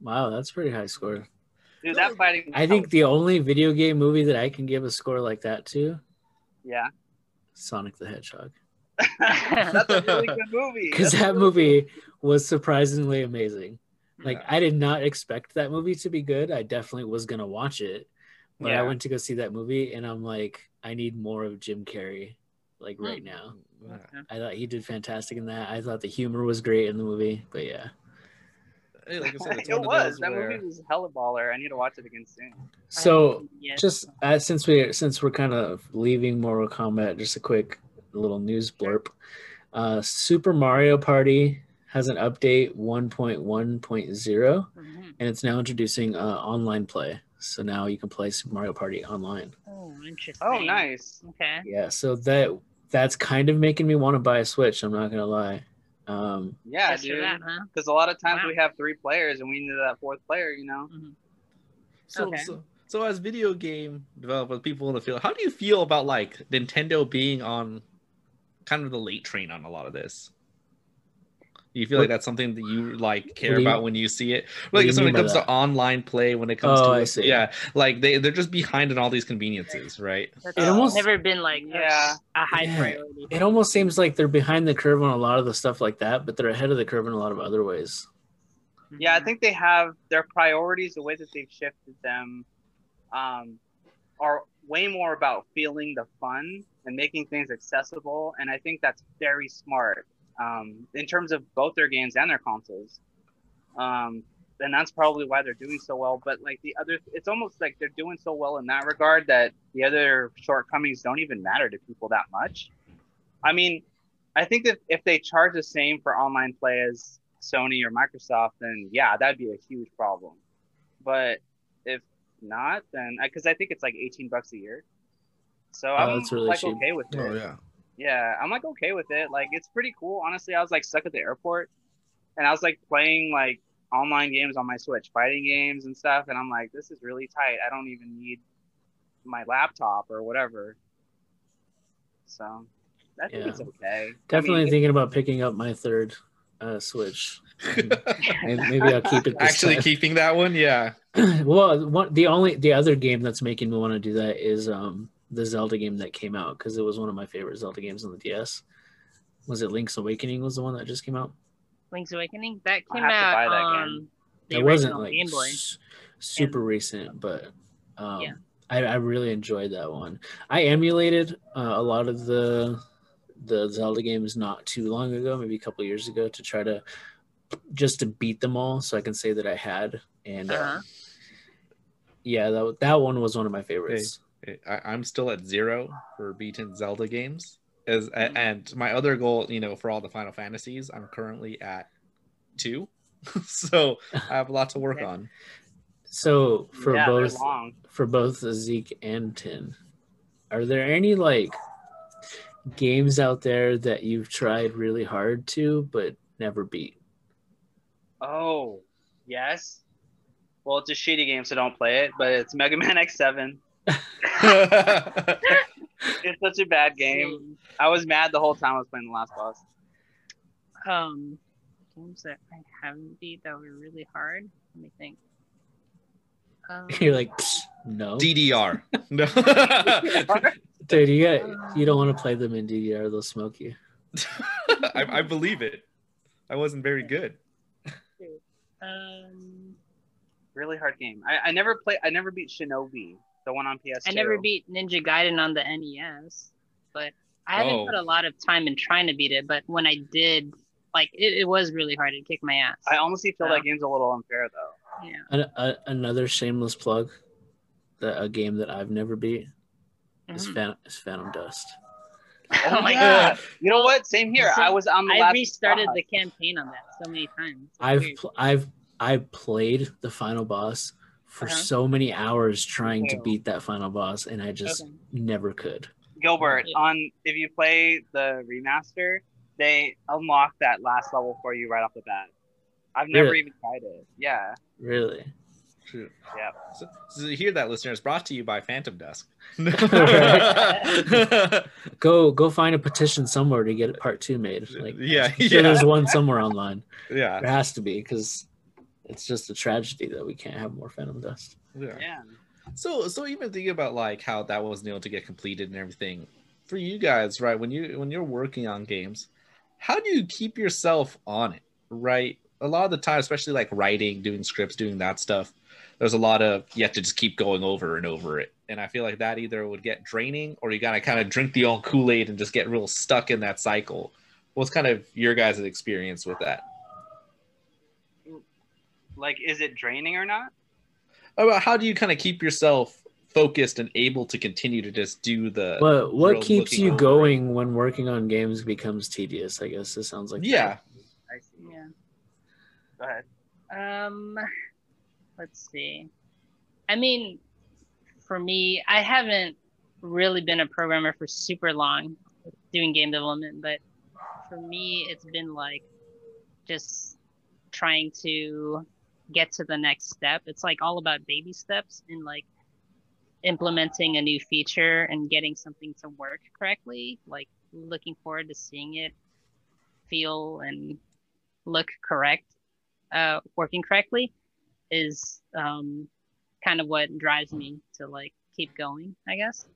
Speaker 4: Wow, that's pretty high score.
Speaker 3: Dude, that fighting
Speaker 4: I think the only video game movie that I can give a score like that to,
Speaker 3: yeah.
Speaker 4: Sonic the Hedgehog,
Speaker 3: That's a really good movie.
Speaker 4: because that
Speaker 3: really
Speaker 4: movie was surprisingly amazing. Like
Speaker 1: Yeah.
Speaker 4: I did not expect that movie to be good. I definitely was gonna watch it, but I went to go see that movie, and I'm like, I need more of Jim Carrey, like right now.
Speaker 1: Yeah.
Speaker 4: I thought he did fantastic in that. I thought the humor was great in the movie, but yeah.
Speaker 1: Hey, Like I said, it's
Speaker 3: it was. That
Speaker 1: where-
Speaker 3: movie was hella baller. I need to watch it again soon.
Speaker 4: So
Speaker 2: yes.
Speaker 4: just uh, since we since we're kind of leaving Mortal Kombat, just a quick little news blurb. Uh, Super Mario Party has an update 1.1.0,
Speaker 2: Mhm.
Speaker 4: and it's now introducing uh, online play. So now you can play Super Mario Party online.
Speaker 2: Oh, interesting.
Speaker 3: Oh, nice.
Speaker 2: Okay.
Speaker 4: Yeah, so that that's kind of making me want to buy a Switch. I'm not gonna lie. Um,
Speaker 3: Yeah, dude.
Speaker 2: that, huh?
Speaker 3: Because a lot of times
Speaker 2: Wow.
Speaker 3: we have three players and we need that fourth player. You know.
Speaker 2: Mhm.
Speaker 1: So,
Speaker 2: Okay.
Speaker 1: so, so as video game developers, people in the field, how do you feel about like Nintendo being on kind of the late train on a lot of this? Do you feel like that's something that you like care
Speaker 4: you-
Speaker 1: about when you see it? Like so when it comes
Speaker 4: that?
Speaker 1: to online play, when it comes
Speaker 4: Oh,
Speaker 1: to
Speaker 4: I see.
Speaker 1: yeah, like they they're just behind in all these conveniences, right?
Speaker 2: That's
Speaker 4: It almost-
Speaker 2: never been like
Speaker 3: Yeah.
Speaker 2: a high
Speaker 4: Yeah.
Speaker 2: priority.
Speaker 4: it almost seems like they're behind the curve on a lot of the stuff like that, but they're ahead of the curve in a lot of other ways.
Speaker 3: Yeah, I think they have their priorities. The way that they've shifted them, um, are way more about feeling the fun and making things accessible. And I think that's very smart um, in terms of both their games and their consoles. Um, and that's probably why they're doing so well. But like the other, it's almost like they're doing so well in that regard that the other shortcomings don't even matter to people that much. I mean, I think that if they charge the same for online play as Sony or Microsoft, then yeah, that'd be a huge problem. But if not, then because I think it's like 18 bucks a year. So I'm
Speaker 4: Oh, that's really
Speaker 3: like
Speaker 4: cheap.
Speaker 3: okay with it.
Speaker 1: Oh yeah.
Speaker 3: Yeah, I'm like okay with it. Like it's pretty cool. Honestly, I was like stuck at the airport and I was like playing like online games on my Switch, fighting games and stuff, and I'm like, this is really tight. I don't even need my laptop or whatever. So I think
Speaker 4: Yeah.
Speaker 3: it's okay.
Speaker 4: Definitely
Speaker 3: I mean,
Speaker 4: thinking about picking up my third uh, Switch. Maybe, maybe I'll keep it. This
Speaker 1: Actually,
Speaker 4: time.
Speaker 1: keeping that one, yeah.
Speaker 4: well, one, the only the other game that's making me want to do that is um the Zelda game that came out because it was one of my favorite Zelda games on the DS. Was it Link's Awakening? Was the one that just came out?
Speaker 2: Link's Awakening that
Speaker 3: I'll
Speaker 2: came
Speaker 3: have to
Speaker 2: out
Speaker 3: buy that
Speaker 2: on the
Speaker 4: it wasn't like
Speaker 2: Game Boy.
Speaker 4: s- super recent, but um,
Speaker 2: Yeah.
Speaker 4: I, I really enjoyed that one. I emulated uh, a lot of the the Zelda games not too long ago, maybe a couple years ago, to try to just to beat them all, so I can say that I had. And uh,
Speaker 2: Uh-huh.
Speaker 4: yeah, that that one was one of my favorites.
Speaker 1: I, I'm still at zero for beaten Zelda games. As
Speaker 3: Mhm.
Speaker 1: and my other goal, you know, for all the Final Fantasies, I'm currently at two, so I have a lot to work
Speaker 2: Okay.
Speaker 1: on.
Speaker 4: So for
Speaker 3: yeah,
Speaker 4: both for both Zeke and Tin, are there any like games out there that you've tried really hard to but never beat?
Speaker 3: Oh, yes. Well, it's a shitty game, so don't play it. But it's Mega Man X7. it's such a bad game. I was mad the whole time I was playing the last boss.
Speaker 2: Um, games that I haven't beat that were really hard. Let me think. Um,
Speaker 4: You're like, no,
Speaker 1: DDR. No.
Speaker 4: dude. You got you don't want to play them in DDR. They'll smoke you.
Speaker 1: I, I believe it. I wasn't very good.
Speaker 2: um,
Speaker 3: Really hard game. I, I never play. I never beat Shinobi, the one on PS2.
Speaker 2: I never beat Ninja Gaiden on the NES, but I haven't
Speaker 1: Oh.
Speaker 2: put a lot of time in trying to beat it. But when I did, like, it, it was really hard to kick my ass.
Speaker 3: I honestly feel
Speaker 2: Yeah.
Speaker 3: that game's a little unfair though.
Speaker 2: yeah.
Speaker 4: An, a, another shameless plug. The, a game that I've never beat is,
Speaker 2: Mhm.
Speaker 4: Phan- is Phantom Dust.
Speaker 2: Oh my
Speaker 3: yeah.
Speaker 2: god!
Speaker 3: You know what? Same here.
Speaker 2: So,
Speaker 3: I was on the
Speaker 2: I
Speaker 3: last
Speaker 2: restarted
Speaker 3: boss.
Speaker 2: the campaign on that so many times. It's
Speaker 4: I've
Speaker 2: weird.
Speaker 4: pl- I've I played the final boss for
Speaker 2: Uh-huh.
Speaker 4: so many hours trying to beat that final boss, and I just
Speaker 2: Okay.
Speaker 4: never could.
Speaker 3: Gilbert on if you play the remaster, they unlock that last level for you right off the bat. I've never
Speaker 4: Really?
Speaker 3: even tried it. Yeah.
Speaker 4: Really.
Speaker 1: True.
Speaker 3: Yeah.
Speaker 1: So, so you hear that, listeners? Brought to you by Phantom Dust.
Speaker 4: Go go find a petition somewhere to get part two made. Like
Speaker 1: Yeah,
Speaker 4: I'm sure there's one somewhere online.
Speaker 1: yeah.
Speaker 4: There has to be because it's just a tragedy that we can't have more Phantom Dust.
Speaker 1: yeah.
Speaker 3: Yeah.
Speaker 1: So so even thinking about like how that wasn't able to get completed and everything, for you guys, right? When you when you're working on games, how do you keep yourself on it, right? A lot of the time, especially like writing, doing scripts, doing that stuff, there's a lot of you have to just keep going over and over it. And I feel like that either would get draining or you gotta kind of drink the old Kool-Aid and just get real stuck in that cycle. What's kind of your guys' experience with that?
Speaker 3: Like, is it draining or not?
Speaker 1: About how do you kind of keep yourself focused and able to continue to just do the
Speaker 4: What what keeps you
Speaker 1: over it?
Speaker 4: going when working on games becomes tedious? I guess this sounds like
Speaker 1: yeah
Speaker 3: I see.
Speaker 2: Yeah.
Speaker 3: Go ahead.
Speaker 2: Um, let's see. I mean, for me, I haven't really been a programmer for super long doing game development, but for me, it's been like just trying to get to the next step. It's like all about baby steps and like implementing a new feature and getting something to work correctly, like looking forward to seeing it feel and look correct, uh, working correctly is um, kind of what drives me to like keep going, I guess.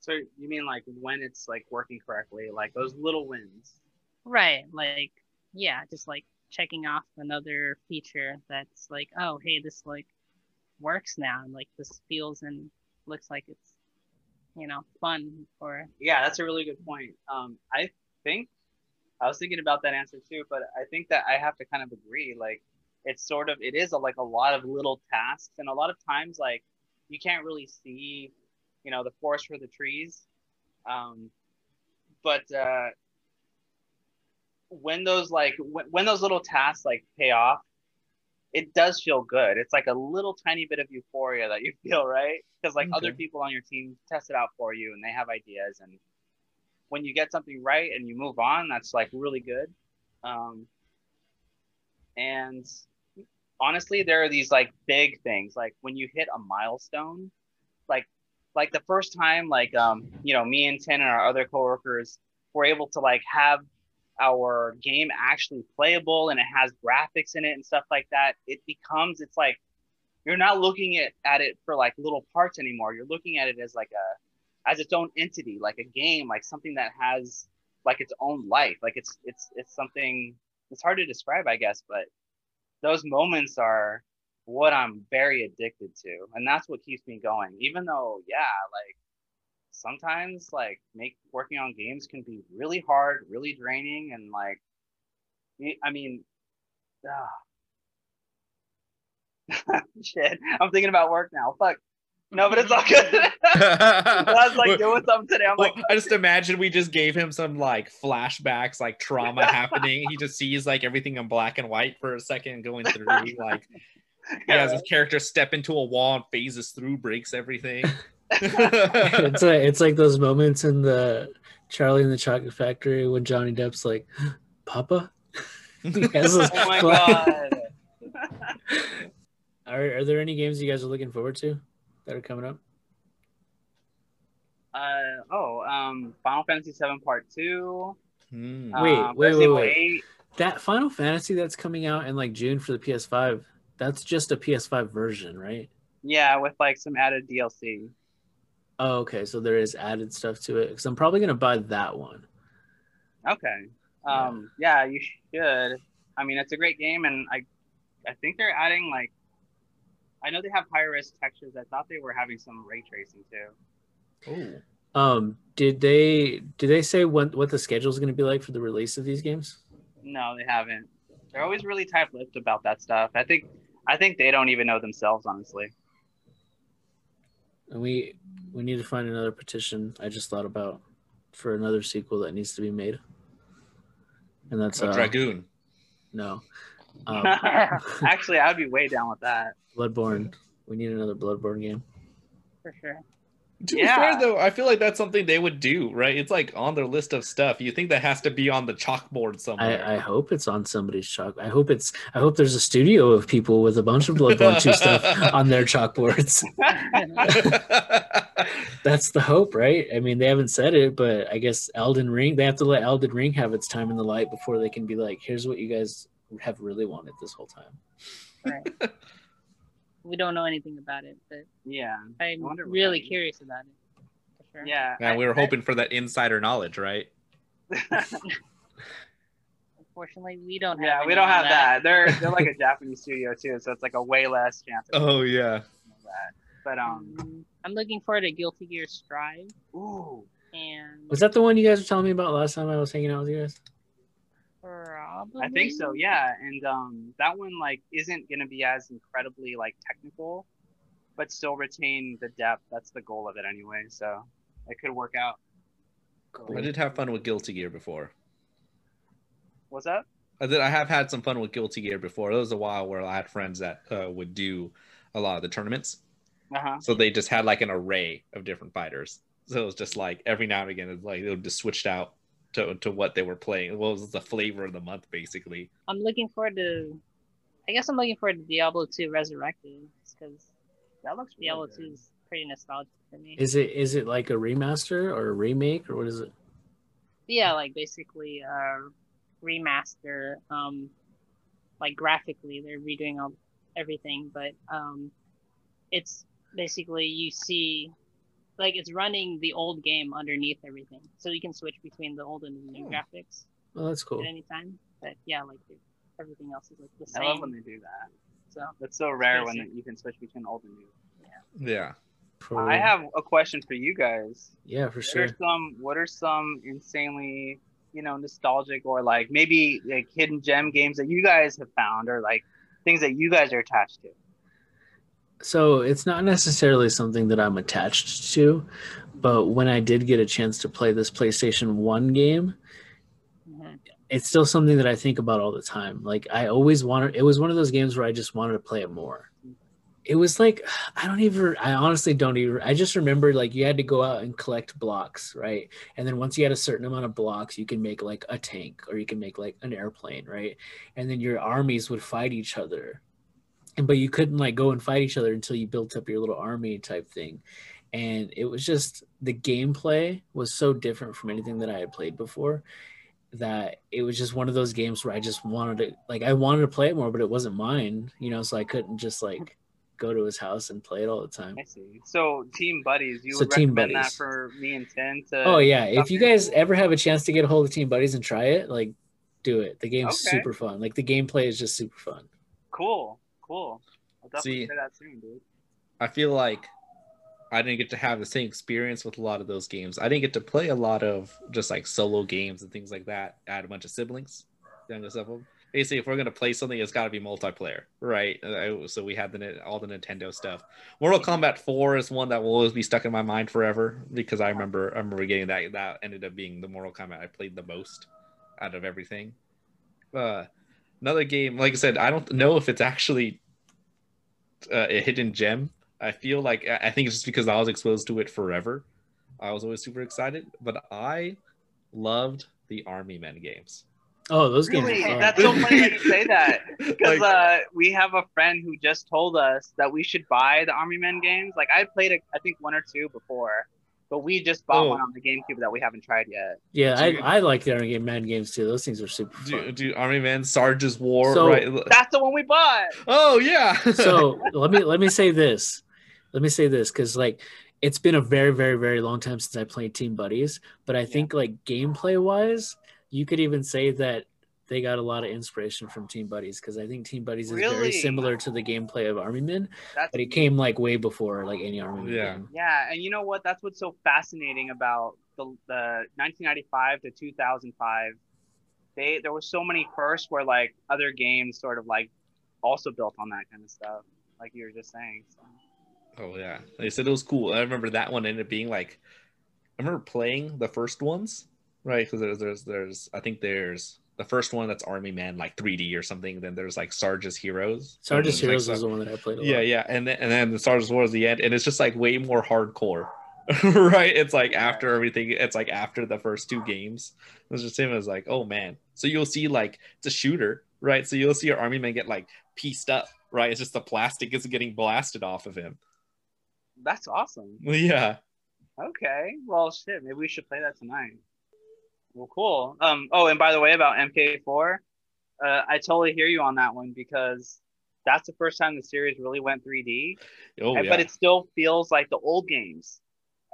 Speaker 3: So you mean like when it's like working correctly, like those little wins?
Speaker 2: Right. Like, yeah, just like checking off another feature that's like, oh, hey, this like works now. And like this feels and looks like it's, you know, fun or,
Speaker 3: Yeah, that's a really good point. Um, I think I was thinking about that answer too, but I think that I have to kind of agree. Like, it's sort of it is a, like a lot of little tasks, and a lot of times like you can't really see, you know, the forest for the trees. Um, but uh, when those like when, when those little tasks like pay off, it does feel good. It's like a little tiny bit of euphoria that you feel, right? Because like other people on your team test it out for you, and they have ideas and when you get something right and you move on, that's like really good. Um, and honestly, there are these like big things, like when you hit a milestone, like like the first time, like um, you know, me and Tin and our other coworkers were able to like have our game actually playable and it has graphics in it and stuff like that. It becomes it's like you're not looking at, at it for like little parts anymore. You're looking at it as like a as its own entity, like a game, like something that has like its own life. Like it's it's it's something it's hard to describe, I guess, but those moments are what I'm very addicted to. And that's what keeps me going. Even though, yeah, like sometimes like make working on games can be really hard, really draining, and like I mean ah. shit. I'm thinking about work now. Fuck. No, but it's all good. I was like doing something today. I'm
Speaker 1: Well,
Speaker 3: like,
Speaker 1: I just imagine we just gave him some like flashbacks, like trauma happening. He just sees like everything in black and white for a second, going through. Like he has his character step into a wall and phases through, breaks everything.
Speaker 4: It's like it's like those moments in the Charlie and the Chocolate Factory when Johnny Depp's like, "Papa." He
Speaker 3: oh my god.
Speaker 4: Are, are there any games you guys are looking forward to that are coming up?
Speaker 3: Uh oh, um, Final Fantasy VII Part Two.
Speaker 1: Hmm.
Speaker 4: Wait,
Speaker 3: um,
Speaker 4: wait,
Speaker 3: Resident
Speaker 4: wait,
Speaker 3: Evil
Speaker 4: wait.
Speaker 3: 8.
Speaker 4: That Final Fantasy that's coming out in like June for the PS5. That's just a PS5 version, right?
Speaker 3: Yeah, with like some added DLC.
Speaker 4: Oh, okay. So there is added stuff to it because I'm probably gonna buy that one.
Speaker 3: Okay. Um, yeah, you should. I mean, it's a great game, and I, I think they're adding like, I know they have higher res textures. I thought they were having some ray tracing too.
Speaker 1: Oh.
Speaker 4: Um, did they did they say what what the schedule is going to be like for the release of these games?
Speaker 3: No, they haven't. They're always really tight-lipped about that stuff. I think, I think they don't even know themselves, honestly.
Speaker 4: And we we need to find another petition. I just thought about for another sequel that needs to be made, and that's
Speaker 1: A
Speaker 4: uh,
Speaker 1: Dragoon.
Speaker 4: no, um,
Speaker 3: Actually, I'd be way down with that.
Speaker 4: Bloodborne. We need another Bloodborne game.
Speaker 2: For sure.
Speaker 1: To be
Speaker 3: Yeah.
Speaker 1: fair, though, I feel like that's something they would do, right? It's like on their list of stuff. You think that has to be on the chalkboard somewhere.
Speaker 4: I, I hope it's on somebody's chalk. I hope it's. I hope there's a studio of people with a bunch of Bloodborne two stuff on their chalkboards. That's the hope, right? I mean, they haven't said it, but I guess Elden Ring. They have to let Elden Ring have its time in the light before they can be like, "Here's what you guys have really wanted this whole time."
Speaker 2: Right. We don't know anything about it, but
Speaker 3: yeah,
Speaker 2: I'm
Speaker 3: wonder
Speaker 2: really curious about it. For sure.
Speaker 3: yeah.
Speaker 1: Man,
Speaker 3: I-
Speaker 1: we were
Speaker 3: I-
Speaker 1: hoping for that insider knowledge, right?
Speaker 2: Unfortunately, we don't have.
Speaker 3: yeah, we don't have that. They're they're like a Japanese studio too, so it's like a way less chance of
Speaker 1: Oh yeah.
Speaker 3: that. But um,
Speaker 2: Um, I'm looking forward to Guilty Gear Strive,
Speaker 3: ooh,
Speaker 2: and
Speaker 4: Was that the one you guys were telling me about last time I was hanging out with you guys?
Speaker 2: Probably.
Speaker 3: I think so. Yeah, and um, that one like isn't gonna be as incredibly like technical, but still retain the depth. That's the goal of it anyway. So it could work out.
Speaker 1: I did have fun with Guilty Gear before.
Speaker 3: What's that?
Speaker 1: I did. I have had some fun with Guilty Gear before. There was a while where I had friends that uh, would do a lot of the tournaments,
Speaker 3: Uh huh.
Speaker 1: so they just had like an array of different fighters. So it was just like every now and again, it's like it would just switched out to to what they were playing. What was the flavor of the month, basically?
Speaker 2: I'm looking forward to. I guess I'm looking forward to Diablo 2 Resurrected because
Speaker 3: That looks really
Speaker 2: Diablo
Speaker 3: good.
Speaker 2: 2 is pretty nostalgic for me.
Speaker 4: Is it is it like a remaster or a remake or what is it?
Speaker 2: yeah, like basically a remaster. Um, like graphically, they're redoing all everything, but um, it's basically you see, like it's running the old game underneath everything, so you can switch between the old and the new
Speaker 1: Hmm.
Speaker 2: graphics
Speaker 4: Well, that's cool.
Speaker 2: at any time. But yeah, like everything else is like the
Speaker 3: I love when they do that.
Speaker 2: So
Speaker 3: That's so rare when you can switch between old and new.
Speaker 1: Yeah.
Speaker 4: For-
Speaker 3: I have a question for you guys.
Speaker 4: yeah, for
Speaker 3: What
Speaker 4: sure.
Speaker 3: are some What are some insanely, you know, nostalgic or like maybe like hidden gem games that you guys have found, or like things that you guys are attached to?
Speaker 4: So it's not necessarily something that I'm attached to, but when I did get a chance to play this PlayStation 1 game,
Speaker 2: mhm.
Speaker 4: it's still something that I think about all the time. Like I always wanted it was one of those games where I just wanted to play it more. It was like I don't even I honestly don't even I just remember like you had to go out and collect blocks, right? And then once you had a certain amount of blocks, you can make like a tank or you can make like an airplane, right? And then your armies would fight each other. But you couldn't like go and fight each other until you built up your little army type thing. And it was just the gameplay was so different from anything that I had played before that it was just one of those games where I just wanted to like I wanted to play it more, but it wasn't mine, you know, so I couldn't just like go to his house and play it all the time.
Speaker 3: I see. So team buddies, you
Speaker 4: So
Speaker 3: would
Speaker 4: Team
Speaker 3: recommend that for me and Tin to?
Speaker 4: Oh yeah, if you guys ever have a chance to get a hold of Team Buddies and try it, like do it. The game's
Speaker 3: Okay.
Speaker 4: super fun. Like the gameplay is just super fun.
Speaker 3: Cool, cool. I'll definitely
Speaker 1: See-
Speaker 3: that soon, dude.
Speaker 1: I feel like I didn't get to have the same experience with a lot of those games. I didn't get to play a lot of just like solo games and things like that. I had a bunch of siblings, youngest of them. Basically, if we're gonna play something, it's got to be multiplayer, right? Uh, So we had the all the Nintendo stuff. Mortal Kombat 4 is one that will always be stuck in my mind forever because I remember I remember getting that. That ended up being the Mortal Kombat I played the most out of everything. Uh, another game, like I said, I don't know if it's actually uh, a hidden gem. I feel like I I think it's just because I was exposed to it forever. I was always super excited, but I loved the Army Men games.
Speaker 4: Oh, those games
Speaker 3: Really,
Speaker 4: are fun.
Speaker 3: that's so funny that you say that because
Speaker 1: Like,
Speaker 3: uh, we have a friend who just told us that we should buy the Army Men games. Like I played, a, I think one or two before, but we just bought
Speaker 1: Oh.
Speaker 3: one on the GameCube that we haven't tried yet.
Speaker 4: Yeah, I,
Speaker 1: Dude.
Speaker 4: I like the Iron Game Man games too. Those things are super
Speaker 1: Do,
Speaker 4: fun.
Speaker 1: do Army Man Sarge's War,
Speaker 4: So-
Speaker 1: right?
Speaker 3: That's the one we bought.
Speaker 1: Oh yeah.
Speaker 4: so let me let me say this. Let me say this because like it's been a very very very long time since I played Team Buddies, but I think like gameplay wise, you could even say that they got a lot of inspiration from Team Buddies because I think Team Buddies is very similar to the gameplay of Army Men,
Speaker 3: That's
Speaker 4: but it came like way before like any Army Men
Speaker 1: Yeah.
Speaker 4: game.
Speaker 3: Yeah, and you know what? That's what's so fascinating about the the 1995 to 2005. They there were so many firsts where like other games sort of like also built on that kind of stuff, like you were just saying. So.
Speaker 1: Oh yeah, they said it was cool. I remember that one ended up being like, I remember playing the first ones, right? Because there's, there's there's I think there's the first one that's Army Man like 3D or something. Then there's like Sarge's Heroes.
Speaker 4: Sarge's
Speaker 1: And, like,
Speaker 4: Heroes
Speaker 1: so-
Speaker 4: the one that I played a lot.
Speaker 1: yeah, yeah, and then and then the Sarge's War is the end, and it's just like way more hardcore, right? It's like after everything, it's like after the first two games. It's just him as like, oh man. So you'll see like it's a shooter, right? So you'll see your army man get like pieced up, right? It's just the plastic is getting blasted off of him.
Speaker 3: That's awesome.
Speaker 1: Yeah.
Speaker 3: Okay, well shit, maybe we should play that tonight. Well, cool. Um. Oh, and by the way, about MK4, uh, I totally hear you on that one because that's the first time the series really went 3D.
Speaker 1: Oh
Speaker 3: and-
Speaker 1: yeah.
Speaker 3: but it still feels like the old games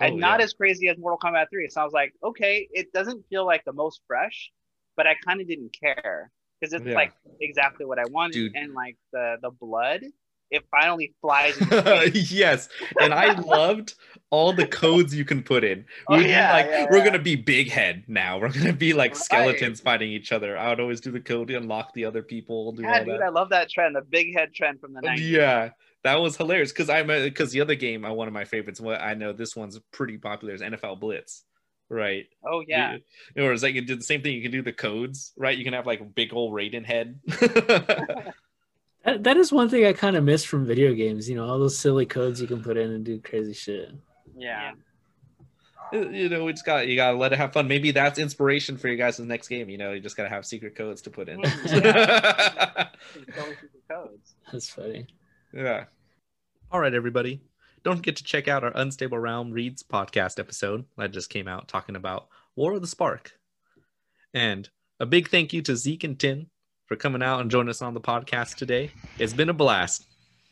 Speaker 3: and
Speaker 1: Oh,
Speaker 3: not
Speaker 1: yeah.
Speaker 3: as crazy as Mortal Kombat 3. So I was like, okay, it doesn't feel like the most fresh, but I kind of didn't care because it's
Speaker 1: Yeah.
Speaker 3: like exactly what I wanted.
Speaker 1: Dude.
Speaker 3: And like the the blood, it finally flies. in your face.
Speaker 1: yes, and I loved all the codes you can put in.
Speaker 3: Oh,
Speaker 1: be
Speaker 3: yeah,
Speaker 1: like,
Speaker 3: yeah,
Speaker 1: we're
Speaker 3: yeah.
Speaker 1: gonna be big head now. We're gonna be like
Speaker 3: Right.
Speaker 1: skeletons fighting each other. I would always do the code to unlock the other people. Do
Speaker 3: yeah, dude,
Speaker 1: that.
Speaker 3: I love that trend, the big head trend from the 90s.
Speaker 1: Yeah, that was hilarious because I'm because the other game, uh, one of my favorites. What I know this one's pretty popular is NFL Blitz, right?
Speaker 3: Oh yeah.
Speaker 1: You- Or it's like you do the same thing. You can do the codes, right? You can have like big old Raiden head.
Speaker 4: That, that is one thing I kind of miss from video games. You know, all those silly codes you can put in and do crazy shit.
Speaker 3: Yeah.
Speaker 1: Uh, you know, we just got you gotta let it have fun. Maybe that's inspiration for you guys in the next game. You know, you just gotta have secret codes to put in.
Speaker 3: Totally codes.
Speaker 4: That's funny.
Speaker 1: yeah. All right, everybody. Don't forget to check out our Unstable Realm Reads podcast episode that just came out talking about War of the Spark. And a big thank you to Zeke and Tin for coming out and joining us on the podcast today. It's been a blast.